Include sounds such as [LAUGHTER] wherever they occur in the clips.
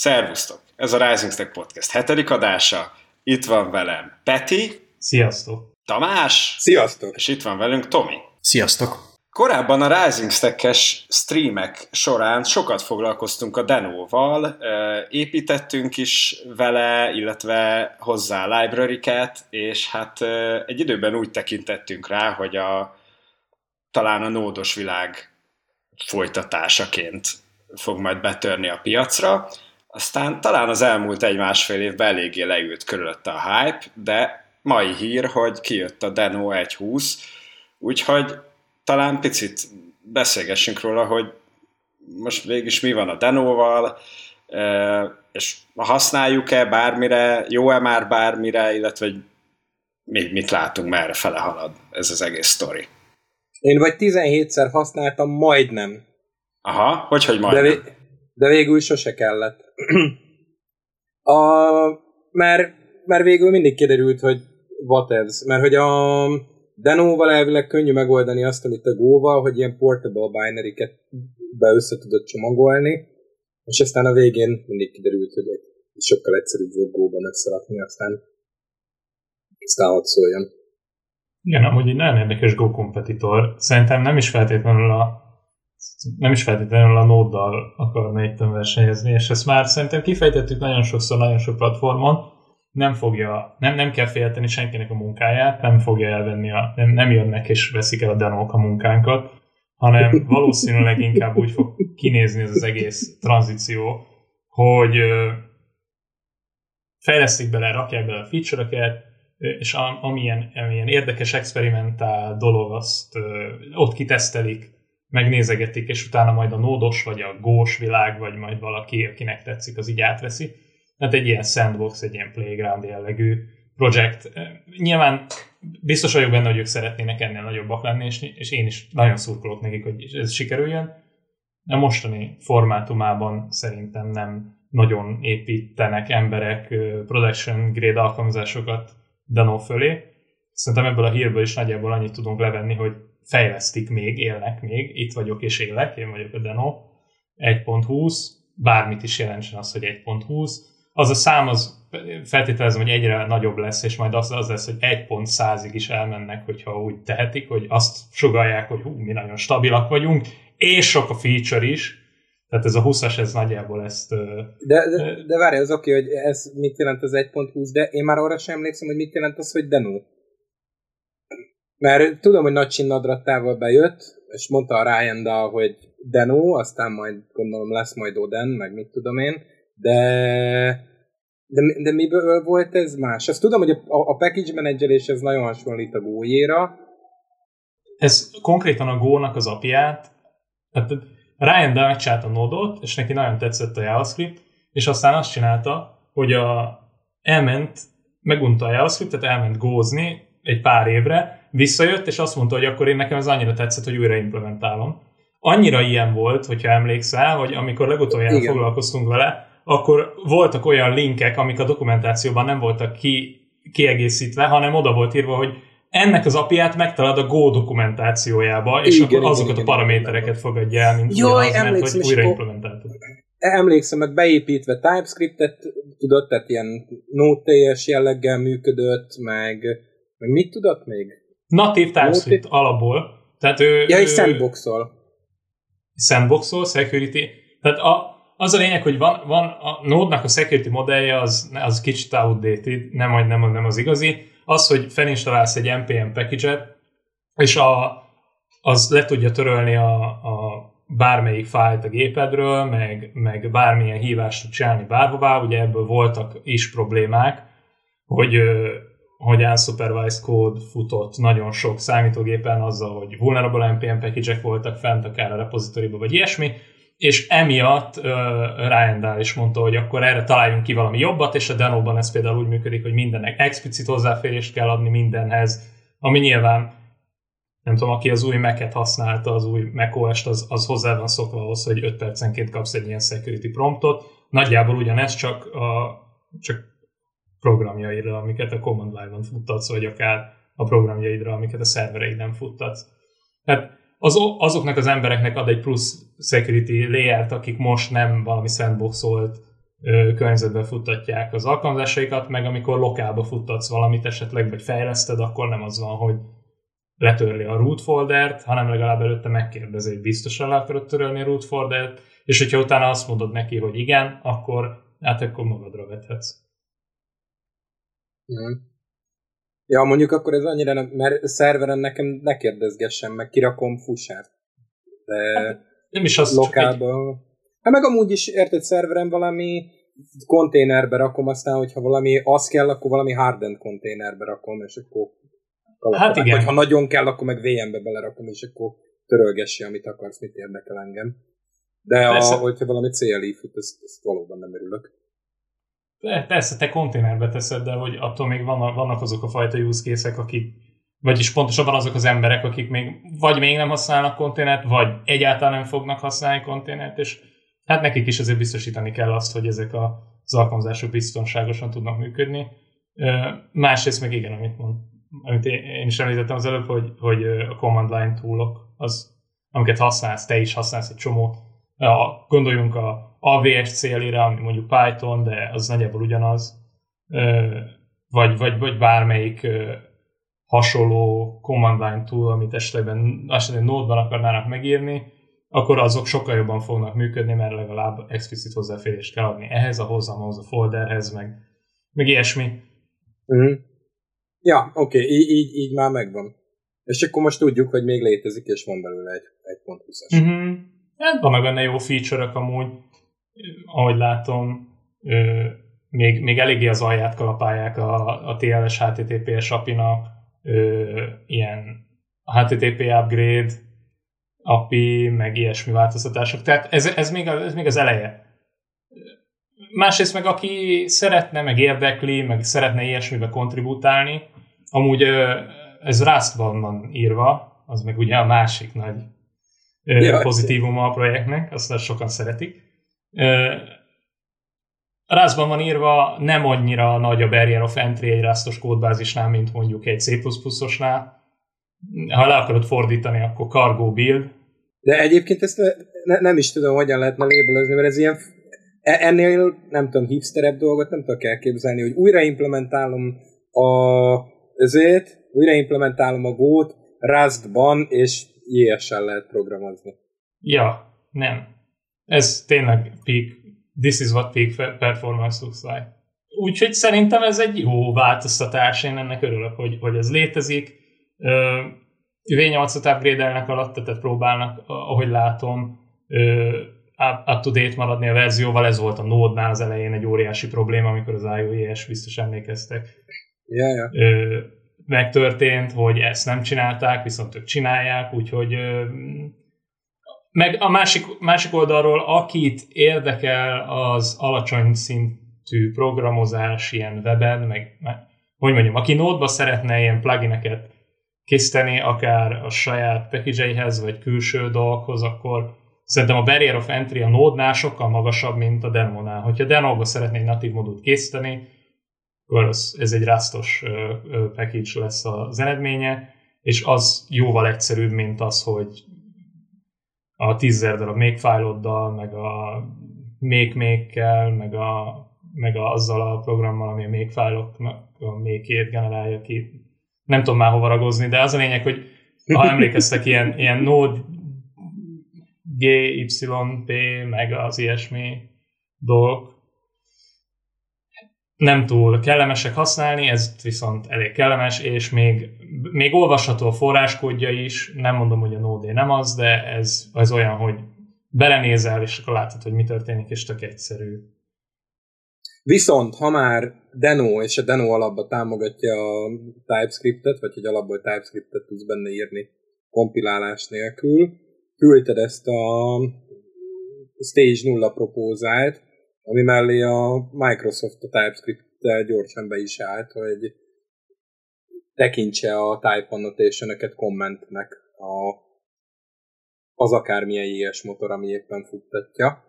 Szervusztok! Ez a Rising Stack Podcast hetedik adása. Itt van velem Peti. Sziasztok! Tamás. Sziasztok! És itt van velünk Tomi. Sziasztok! Korábban a Rising Stack-es streamek során sokat foglalkoztunk a Denóval, építettünk is vele, illetve hozzá library-ket, és hát egy időben úgy tekintettünk rá, hogy a, talán a nódos világ folytatásaként fog majd betörni a piacra. Aztán talán az elmúlt egy-másfél évben eléggé leült körülötte a hype, de mai hír, hogy kijött a Deno 1.20, úgyhogy talán picit beszélgessünk róla, hogy most végig mi van a Denóval, és használjuk-e bármire, jó-e már bármire, illetve hogy mi, mit látunk, merre fele halad ez az egész sztori. Én vagy 17-szer használtam, majdnem. Aha, hogy, hogy majdnem? De, vé- de végül sose kellett. A, mert, mert végül mindig kiderült, hogy what else. Mert hogy a Denóval elvileg könnyű megoldani azt, amit a Go-val, hogy ilyen portable binary-ket be össze tudod csomagolni, és aztán a végén mindig kiderült, hogy egy sokkal egyszerűbb volt Go-ban összerakni, aztán aztán hadd szóljon. Igen, amúgy egy nagyon érdekes Go kompetitor. Szerintem nem is feltétlenül a nem is feltétlenül a nóddal akarna itt versenyezni, és ezt már szerintem kifejtettük nagyon sokszor, nagyon sok platformon, nem fogja, nem, nem kell félteni senkinek a munkáját, nem fogja elvenni, a, nem, nem jönnek és veszik el a denók a munkánkat, hanem [LAUGHS] valószínűleg inkább úgy fog kinézni ez az egész tranzíció, hogy fejlesztik bele, rakják bele a feature-öket, és amilyen, amilyen érdekes experimentál dolog, azt ott kitesztelik, megnézegetik, és utána majd a nódos, vagy a gós világ, vagy majd valaki, akinek tetszik, az így átveszi. Tehát egy ilyen sandbox, egy ilyen playground jellegű projekt. Nyilván biztos vagyok benne, hogy ők szeretnének ennél nagyobbak lenni, és, és én is nagyon szurkolok nekik, hogy ez sikerüljön. De mostani formátumában szerintem nem nagyon építenek emberek production grade alkalmazásokat Dano fölé. Szerintem ebből a hírből is nagyjából annyit tudunk levenni, hogy fejlesztik még, élnek még, itt vagyok és élek, én vagyok a Deno, 1.20, bármit is jelentsen az, hogy 1.20. Az a szám az feltételezem, hogy egyre nagyobb lesz, és majd az, az lesz, hogy 1.100-ig is elmennek, hogyha úgy tehetik, hogy azt sugalják, hogy hú, mi nagyon stabilak vagyunk, és sok a feature is, tehát ez a 20-as, ez nagyjából ezt... De, de, de várj, az oké, okay, hogy ez mit jelent az 1.20, de én már arra sem emlékszem, hogy mit jelent az, hogy Deno. Mert tudom, hogy nagy csinnadrattával bejött, és mondta a Ryan hogy Deno, aztán majd gondolom lesz majd Oden, meg mit tudom én, de de, de miből volt ez más? Azt tudom, hogy a, a package menedzselés ez nagyon hasonlít a go Ez konkrétan a Go-nak az apját, tehát Ryan megcsinálta a nodot, és neki nagyon tetszett a JavaScript, és aztán azt csinálta, hogy a, elment, megunta a JavaScript-et, elment gózni egy pár évre, visszajött, és azt mondta, hogy akkor én nekem ez annyira tetszett, hogy újra implementálom. Annyira ilyen volt, hogyha emlékszel, hogy amikor legutoljára Igen. foglalkoztunk vele, akkor voltak olyan linkek, amik a dokumentációban nem voltak ki, kiegészítve, hanem oda volt írva, hogy ennek az apját megtalad a Go dokumentációjába, és igen, akkor azokat igen, a paramétereket igen. fogadja el, mint Jaj, az, mert hogy újra implementáltad. Emlékszem, meg beépítve TypeScript-et tudott, tehát ilyen Node.js jelleggel működött, meg, meg mit tudott még? Natív TypeScript alapból. Tehát ő, ja, és sandboxol. Sandboxol, security. Tehát a, az a lényeg, hogy van, van a Node-nak a security modellje az, az kicsit outdated, nem, nem, nem az igazi. Az, hogy felinstalálsz egy npm package-et, és a, az le tudja törölni a, a bármelyik fájlt a gépedről, meg, meg bármilyen hívást tud csinálni bárhová, ugye ebből voltak is problémák, hogy hogy unsupervised code futott nagyon sok számítógépen azzal, hogy vulnerable npm package voltak fent akár a repozitoriba, vagy ilyesmi, és emiatt uh, Ryan Dahl is mondta, hogy akkor erre találjunk ki valami jobbat, és a Deno-ban ez például úgy működik, hogy mindennek explicit hozzáférést kell adni mindenhez, ami nyilván nem tudom, aki az új Mac-et használta, az új macOS-t, az, az hozzá van szokva ahhoz, hogy 5 percenként kapsz egy ilyen security promptot. Nagyjából ugyanez, csak, a, csak programjaidra, amiket a Command Line-on futtatsz, vagy akár a programjaidra, amiket a szervereiden futtatsz. Tehát az, azoknak az embereknek ad egy plusz security layer akik most nem valami sandboxolt környezetben futtatják az alkalmazásaikat, meg amikor lokálba futtatsz valamit esetleg, vagy fejleszted, akkor nem az van, hogy letörli a root foldert, hanem legalább előtte megkérdezi, hogy biztosan le akarod törölni a root foldert, és hogyha utána azt mondod neki, hogy igen, akkor hát akkor magadra vethetsz. Mm. Ja, mondjuk akkor ez annyira nem, mert szerveren nekem ne kérdezgessen, meg kirakom fussát. De hát, nem is az lokálban... Egy... Hát meg amúgy is, érted, szerveren valami konténerbe rakom, aztán, hogyha valami az kell, akkor valami hardened konténerbe rakom, és akkor Hát igen. Vagy ha nagyon kell, akkor meg VM-be belerakom, és akkor törölgessi, amit akarsz, mit érdekel engem. De a, hogyha valami CLI fut, ezt, ezt valóban nem örülök. Persze, te konténerbe teszed, de hogy attól még vannak, vannak azok a fajta use case akik, vagyis pontosabban azok az emberek, akik még vagy még nem használnak konténert, vagy egyáltalán nem fognak használni konténert, és hát nekik is azért biztosítani kell azt, hogy ezek az alkalmazások biztonságosan tudnak működni. Másrészt meg igen, amit mond, amit én is említettem az előbb, hogy, hogy a command line toolok, az, amiket használsz, te is használsz egy csomó. A, gondoljunk a AVS célére, ami mondjuk Python, de az nagyjából ugyanaz, vagy, vagy, vagy bármelyik hasonló command line tool, amit esetleg, esetleg Node-ban akarnának megírni, akkor azok sokkal jobban fognak működni, mert legalább explicit hozzáférést kell adni ehhez, ahhoz, ahhoz a folderhez, meg, meg ilyesmi. Mm. Ja, oké, okay, így, így, így már megvan. És akkor most tudjuk, hogy még létezik, és van belőle egy, egy pont 20-as. Mm-hmm. Vannak benne jó feature-ök amúgy, ahogy látom, ö, még, még eléggé az alját kalapálják a, a TLS HTTPS API-nak, ö, ilyen HTTP upgrade, API, meg ilyesmi változtatások. Tehát ez, ez, még, ez még az eleje. Másrészt meg aki szeretne, meg érdekli, meg szeretne ilyesmibe kontribútálni, amúgy ez Rustban van írva, az meg ugye a másik nagy ja, pozitívuma a projektnek, azt sokan szeretik. Rustban van írva, nem annyira nagy a barrier of entry egy Rustos kódbázisnál, mint mondjuk egy C++-osnál. Ha le akarod fordítani, akkor cargo build. De egyébként ezt ne, nem is tudom, hogyan lehetne labelezni, mert ez ilyen E, ennél, nem tudom, hipsterebb dolgot nem tudok elképzelni, hogy újra implementálom a ezért, újra implementálom a Go-t Rustban, és JS-el lehet programozni. Ja, nem. Ez tényleg peak, this is what peak performance looks like. Úgyhogy szerintem ez egy jó változtatás, én ennek örülök, hogy, hogy ez létezik. V8-ot upgrade-elnek alatt, tehát próbálnak, ahogy látom, up-to-date maradni a verzióval, ez volt a Node-nál az elején egy óriási probléma, amikor az iOS, biztos emlékeztek. Yeah, yeah. Ö, megtörtént, hogy ezt nem csinálták, viszont ők csinálják, úgyhogy meg a másik, másik oldalról, akit érdekel az alacsony szintű programozás ilyen weben, meg, meg hogy mondjam, aki Node-ba szeretne ilyen plugineket készíteni, akár a saját package vagy külső dolgokhoz, akkor Szerintem a barrier of entry a Node-nál sokkal magasabb, mint a Demo-nál. Hogyha Demo-ba szeretnék natív modult készíteni, az, ez egy rastos package lesz az eredménye, és az jóval egyszerűbb, mint az, hogy a 10 darab makefile-oddal, meg a make-make-kel, meg, a, meg a, azzal a programmal, ami a makefile-oknak a make generálja ki. Nem tudom már hova ragozni, de az a lényeg, hogy ha emlékeztek, ilyen, ilyen Node GYP, meg az ilyesmi dolgok nem túl kellemesek használni, ez viszont elég kellemes, és még, még olvasható a forráskódja is, nem mondom, hogy a Node nem az, de ez, ez olyan, hogy belenézel, és akkor látod, hogy mi történik, és tök egyszerű. Viszont, ha már Deno, és a Deno alapba támogatja a TypeScript-et, vagy hogy alapból TypeScript-et tudsz benne írni kompilálás nélkül, küldted ezt a Stage 0 propózált, ami mellé a Microsoft a TypeScript-tel gyorsan be is állt, hogy tekintse a type annotation kommentnek a, az akármilyen ilyes motor, ami éppen futtatja.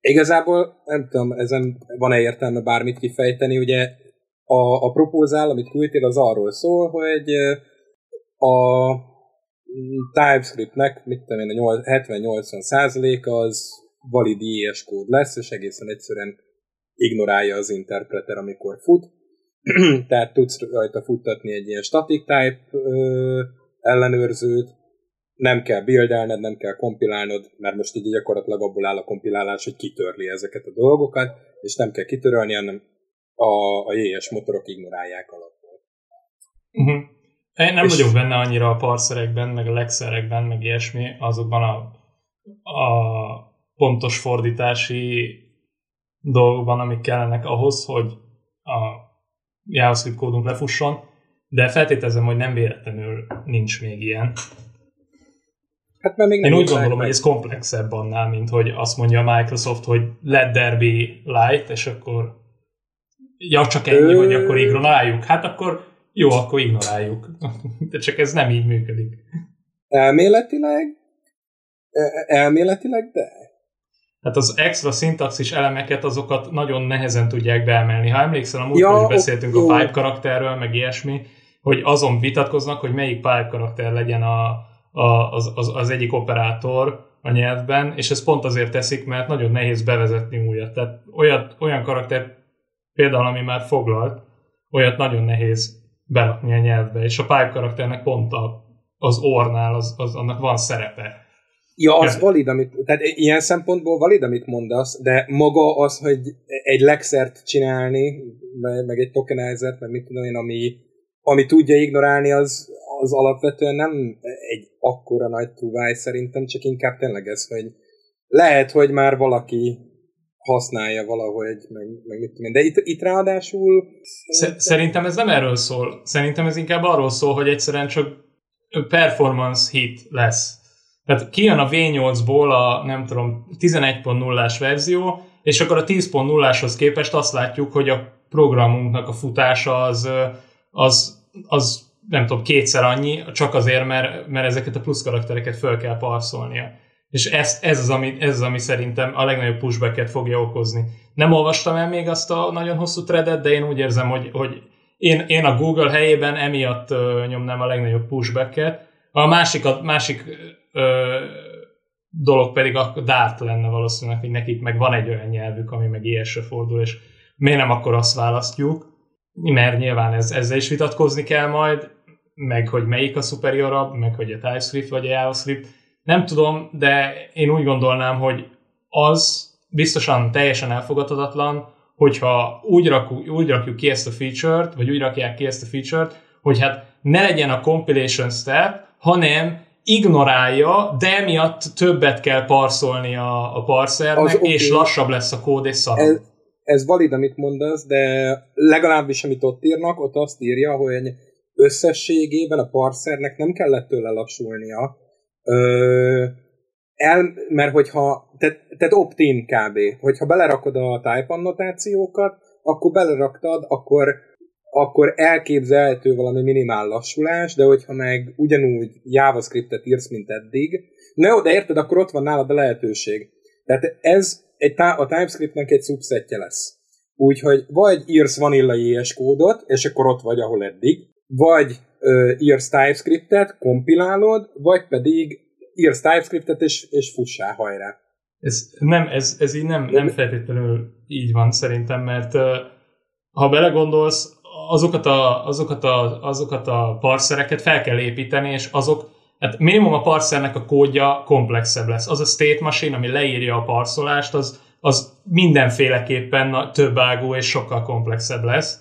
Igazából nem tudom, ezen van-e értelme bármit kifejteni, ugye a, a propózál, amit küldtél, az arról szól, hogy a TypeScriptnek, mit tudom én, a 70-80 százalék az valid IES kód lesz, és egészen egyszerűen ignorálja az interpreter, amikor fut. [CLEARS THROAT] Tehát tudsz rajta futtatni egy ilyen static type ö, ellenőrzőt, nem kell buildelned, nem kell kompilálnod, mert most így gyakorlatilag abból áll a kompilálás, hogy kitörli ezeket a dolgokat, és nem kell kitörölni, hanem a, a JS motorok ignorálják alapból. Uh-huh. Én nem és... vagyok benne annyira a parszerekben, meg a legszerekben, meg ilyesmi, azokban a, a pontos fordítási dolgokban, amik kellenek ahhoz, hogy a JavaScript kódunk lefusson, de feltételezem, hogy nem véletlenül nincs még ilyen. Hát mert még nem Én úgy gondolom, meg. hogy ez komplexebb annál, mint hogy azt mondja a Microsoft, hogy let there be light, és akkor ja, csak ennyi, Ö... hogy akkor ignoráljuk. Hát akkor jó, akkor ignoráljuk. De csak ez nem így működik. Elméletileg? Elméletileg, de? Hát az extra szintaxis elemeket, azokat nagyon nehezen tudják beemelni. Ha emlékszel, a múltkor ja, is beszéltünk jó. a pipe karakterről, meg ilyesmi, hogy azon vitatkoznak, hogy melyik pipe karakter legyen a, a, az, az, az egyik operátor a nyelvben, és ez pont azért teszik, mert nagyon nehéz bevezetni újat. Tehát olyat, olyan karakter, például ami már foglalt, olyat nagyon nehéz berakni a nyelvbe, és a pipe karakternek pont a, az ornál az, az, annak van szerepe. Ja, az ja. valid, amit, tehát ilyen szempontból valid, amit mondasz, de maga az, hogy egy lexert csinálni, meg egy tokenizert, meg mit tudom én, ami, ami tudja ignorálni, az, az alapvetően nem egy akkora nagy túváj szerintem, csak inkább tényleg ez, hogy lehet, hogy már valaki használja valahogy, meg, meg mit tudom De itt, itt ráadásul... Szerintem ez nem erről szól. Szerintem ez inkább arról szól, hogy egyszerűen csak performance hit lesz. Tehát kijön a V8-ból a, nem tudom, 11.0-ás verzió, és akkor a 10.0-áshoz képest azt látjuk, hogy a programunknak a futása az, az, az nem tudom, kétszer annyi, csak azért, mert, mert ezeket a plusz karaktereket föl kell parszolnia. És ez, ez, az, ami, ez az, ami szerintem a legnagyobb pushbacket fogja okozni. Nem olvastam el még azt a nagyon hosszú threadet, de én úgy érzem, hogy, hogy én, én a Google helyében emiatt nyomnám a legnagyobb pushbacket. A másik, a másik ö, dolog pedig a Dart lenne valószínűleg, hogy nekik meg van egy olyan nyelvük, ami meg ilyesre fordul, és miért nem akkor azt választjuk, mert nyilván ez, ezzel is vitatkozni kell majd, meg hogy melyik a superiorabb, meg hogy a TypeScript vagy a JavaScript, nem tudom, de én úgy gondolnám, hogy az biztosan teljesen elfogadhatatlan, hogyha úgy rakjuk, úgy rakjuk ki ezt a feature-t, vagy úgy rakják ki ezt a feature-t, hogy hát ne legyen a compilation step, hanem ignorálja, de emiatt többet kell parszolni a, a parsernek, az és okay. lassabb lesz a kód, és szarabb. Ez, ez valid, amit mondasz, de legalábbis amit ott írnak, ott azt írja, hogy összességében a parszernek nem kellett tőle lassulnia, Ö, el, mert hogyha, tehát, tehát opt-in kb. Hogyha belerakod a type annotációkat, akkor beleraktad, akkor, akkor elképzelhető valami minimál lassulás, de hogyha meg ugyanúgy JavaScript-et írsz, mint eddig, na jó, de érted, akkor ott van nálad a lehetőség. Tehát ez egy, a TypeScriptnek egy subsetje lesz. Úgyhogy vagy írsz vanilla JS kódot, és akkor ott vagy, ahol eddig, vagy ö, írsz TypeScriptet, kompilálod, vagy pedig írsz TypeScriptet, és, és fussál hajrá. Ez, nem, ez, ez így nem, nem feltétlenül így van szerintem, mert ha belegondolsz, azokat a, azokat, a, azokat a parszereket fel kell építeni, és azok, hát minimum a parszernek a kódja komplexebb lesz. Az a state machine, ami leírja a parszolást, az, az mindenféleképpen több ágú és sokkal komplexebb lesz.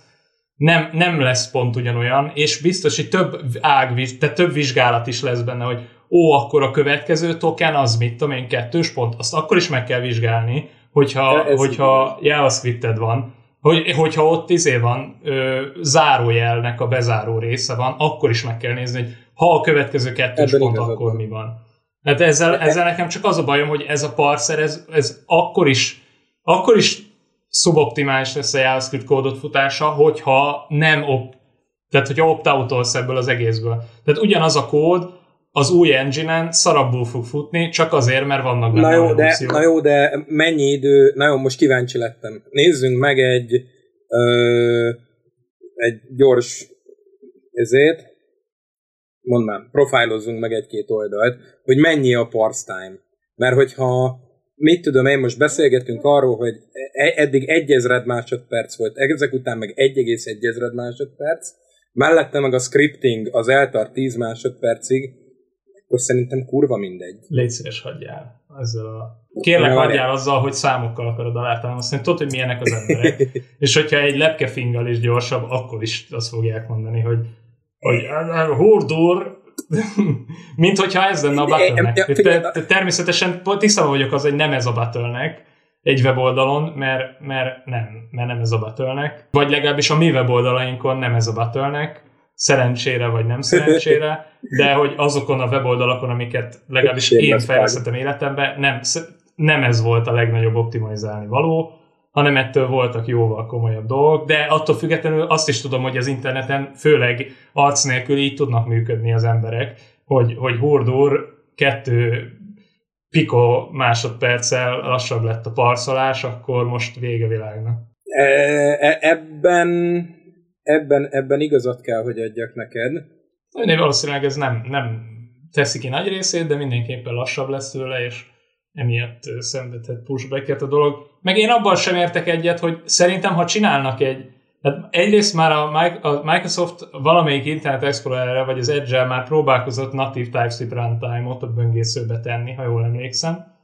Nem, nem lesz pont ugyanolyan, és biztos, hogy több ág, tehát több vizsgálat is lesz benne, hogy ó, akkor a következő token az mit tudom én, kettős pont, azt akkor is meg kell vizsgálni, hogyha, hogyha JavaScripted van, hogy, hogyha ott izé van, ö, zárójelnek a bezáró része van, akkor is meg kell nézni, hogy ha a következő kettős Ebben pont, akkor mi van. Hát ezzel, ezzel nekem csak az a bajom, hogy ez a parser, ez, ez akkor is akkor is szuboptimális lesz a JavaScript kódot futása, hogyha nem op, tehát hogyha opt ebből az egészből. Tehát ugyanaz a kód az új engine-en szarabbul fog futni, csak azért, mert vannak benne na jó, de, na jó, de mennyi idő, na jó, most kíváncsi lettem. Nézzünk meg egy ö, egy gyors ezért, mondom, profilozzunk meg egy-két oldalt, hogy mennyi a parse time. Mert hogyha mit tudom én, most beszélgetünk arról, hogy e- eddig egy ezred másodperc volt, ezek után meg 1,1 ezred másodperc, mellette meg a scripting az eltart 10 másodpercig, akkor szerintem kurva mindegy. Légy szíves, hagyjál. Ezzel a... Kérlek, hagyjál azzal, hogy számokkal akarod alátámasztani. Tudod, hogy milyenek az emberek. [LAUGHS] és hogyha egy lepkefinggal is gyorsabb, akkor is azt fogják mondani, hogy hogy hordor, [LAUGHS] mint hogyha ez lenne a battle Természetesen tisztában vagyok az, hogy nem ez a battle egy weboldalon, mert, mert nem, mert nem ez a battle vagy legalábbis a mi weboldalainkon nem ez a battle szerencsére vagy nem szerencsére, de hogy azokon a weboldalakon, amiket legalábbis én fejlesztettem életemben, nem, nem ez volt a legnagyobb optimalizálni való, hanem ettől voltak jóval komolyabb dolgok, de attól függetlenül azt is tudom, hogy az interneten főleg arc nélkül így tudnak működni az emberek, hogy, hogy hurdur kettő piko másodperccel lassabb lett a parszolás, akkor most vége világnak. E, e, ebben, ebben, ebben igazat kell, hogy adjak neked. Én valószínűleg ez nem, nem teszi ki nagy részét, de mindenképpen lassabb lesz tőle, és emiatt szenvedhet pushbacket a dolog. Meg én abban sem értek egyet, hogy szerintem, ha csinálnak egy tehát egyrészt már a Microsoft valamelyik Internet Explorer-re, vagy az Edge-el már próbálkozott natív TypeScript runtime-ot a böngészőbe tenni, ha jól emlékszem.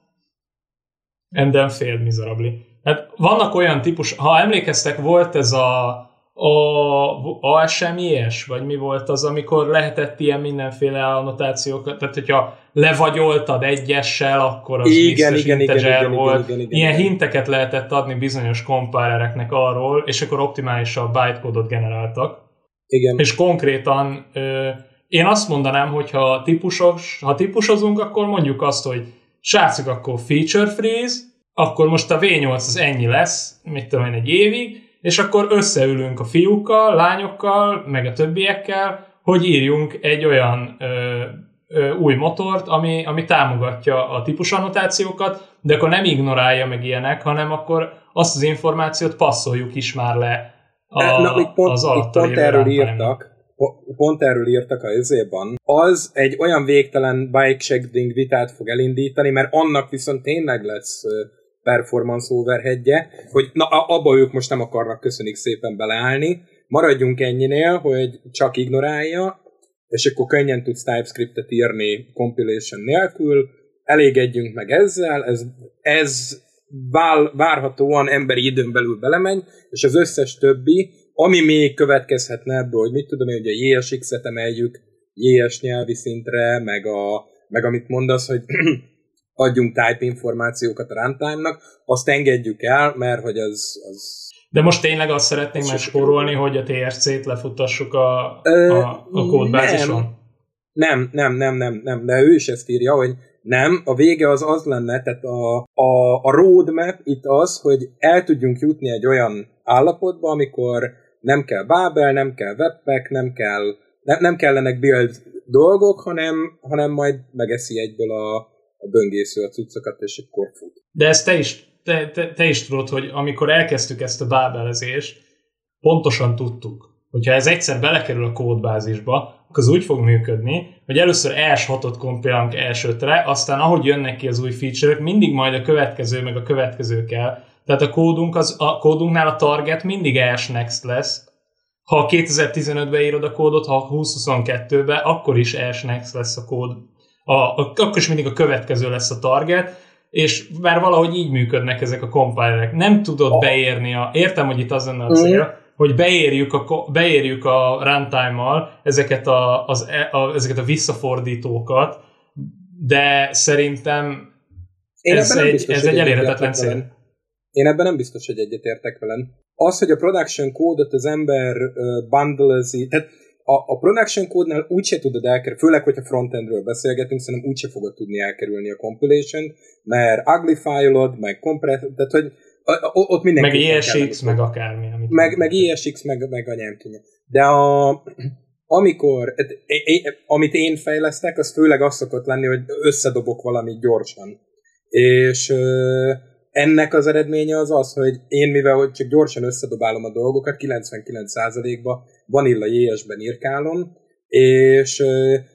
And then failed miserably. Hát vannak olyan típus, ha emlékeztek, volt ez a a ASMIS, vagy mi volt az, amikor lehetett ilyen mindenféle annotációkat, tehát hogyha levagyoltad egyessel, akkor az igen, biztos igen, integer igen, volt. Igen, igen, igen, ilyen igen. hinteket lehetett adni bizonyos kompilereknek arról, és akkor optimálisabb bytecode generáltak. Igen. És konkrétan ö, én azt mondanám, hogy ha típusos, ha típusozunk, akkor mondjuk azt, hogy srácok, akkor feature freeze, akkor most a V8 az ennyi lesz, mit tudom én, egy évig, és akkor összeülünk a fiúkkal, lányokkal, meg a többiekkel, hogy írjunk egy olyan ö, ö, új motort, ami, ami támogatja a típusannotációkat, de akkor nem ignorálja meg ilyenek, hanem akkor azt az információt passzoljuk is már le a, Na, pont, az alatt pont erről írtak, pont erről írtak a izében, az egy olyan végtelen bike shading vitát fog elindítani, mert annak viszont tényleg lesz performance overheadje, hogy na abba ők most nem akarnak köszönik szépen beleállni, maradjunk ennyinél, hogy csak ignorálja, és akkor könnyen tudsz TypeScript-et írni compilation nélkül, elégedjünk meg ezzel, ez, ez vál, várhatóan emberi időn belül belemegy, és az összes többi, ami még következhetne ebből, hogy mit tudom én, hogy a JSX-et emeljük JS nyelvi szintre, meg, a, meg amit mondasz, hogy [CLEARS THROAT] adjunk type információkat a runtime-nak, azt engedjük el, mert hogy az, az de most tényleg azt szeretnénk megspórolni, hogy a TRC-t lefutassuk a, a, a kódbázison? Nem, nem, nem, nem, nem, de ő is ezt írja, hogy nem, a vége az az lenne, tehát a, a, a roadmap itt az, hogy el tudjunk jutni egy olyan állapotba, amikor nem kell Babel, nem kell Webpack, nem kell nem, nem kellenek build dolgok, hanem, hanem majd megeszi egyből a, a böngésző a cuccokat, és akkor fut. De ezt te is, te, te, te is tudod, hogy amikor elkezdtük ezt a bábelezést, pontosan tudtuk, hogyha ez egyszer belekerül a kódbázisba, akkor az úgy fog működni, hogy először els 6-ot kompilálunk els aztán ahogy jönnek ki az új feature mindig majd a következő, meg a következő kell. Tehát a, kódunk az, a kódunknál a target mindig els next lesz. Ha 2015-ben írod a kódot, ha 2022-ben, akkor is els next lesz a kód a, a, akkor is mindig a következő lesz a target, és már valahogy így működnek ezek a compilerek. Nem tudod beérni a... Értem, hogy itt az lenne a cél, mm. hogy beérjük a, beérjük a runtime-mal ezeket a, az, e, a, ezeket a visszafordítókat, de szerintem Én ez egy, biztos, ez egy elérhetetlen cél. Én ebben nem biztos, hogy egyetértek velem. Az, hogy a production kódot az ember uh, bundlezi, tehát a, a production kódnál úgyse tudod elkerülni, főleg, hogyha frontendről beszélgetünk, szerintem úgyse fogod tudni elkerülni a compilation mert ugly file meg compress, tehát hogy ott mindenki... Meg ESX, meg akármi. Amit meg, meg ESX, meg, meg a nyelvtűnye. De a, amikor, amit én fejlesztek, az főleg az szokott lenni, hogy összedobok valamit gyorsan. És ennek az eredménye az az, hogy én mivel hogy csak gyorsan összedobálom a dolgokat, 99%-ba vanilla JS-ben írkálom, és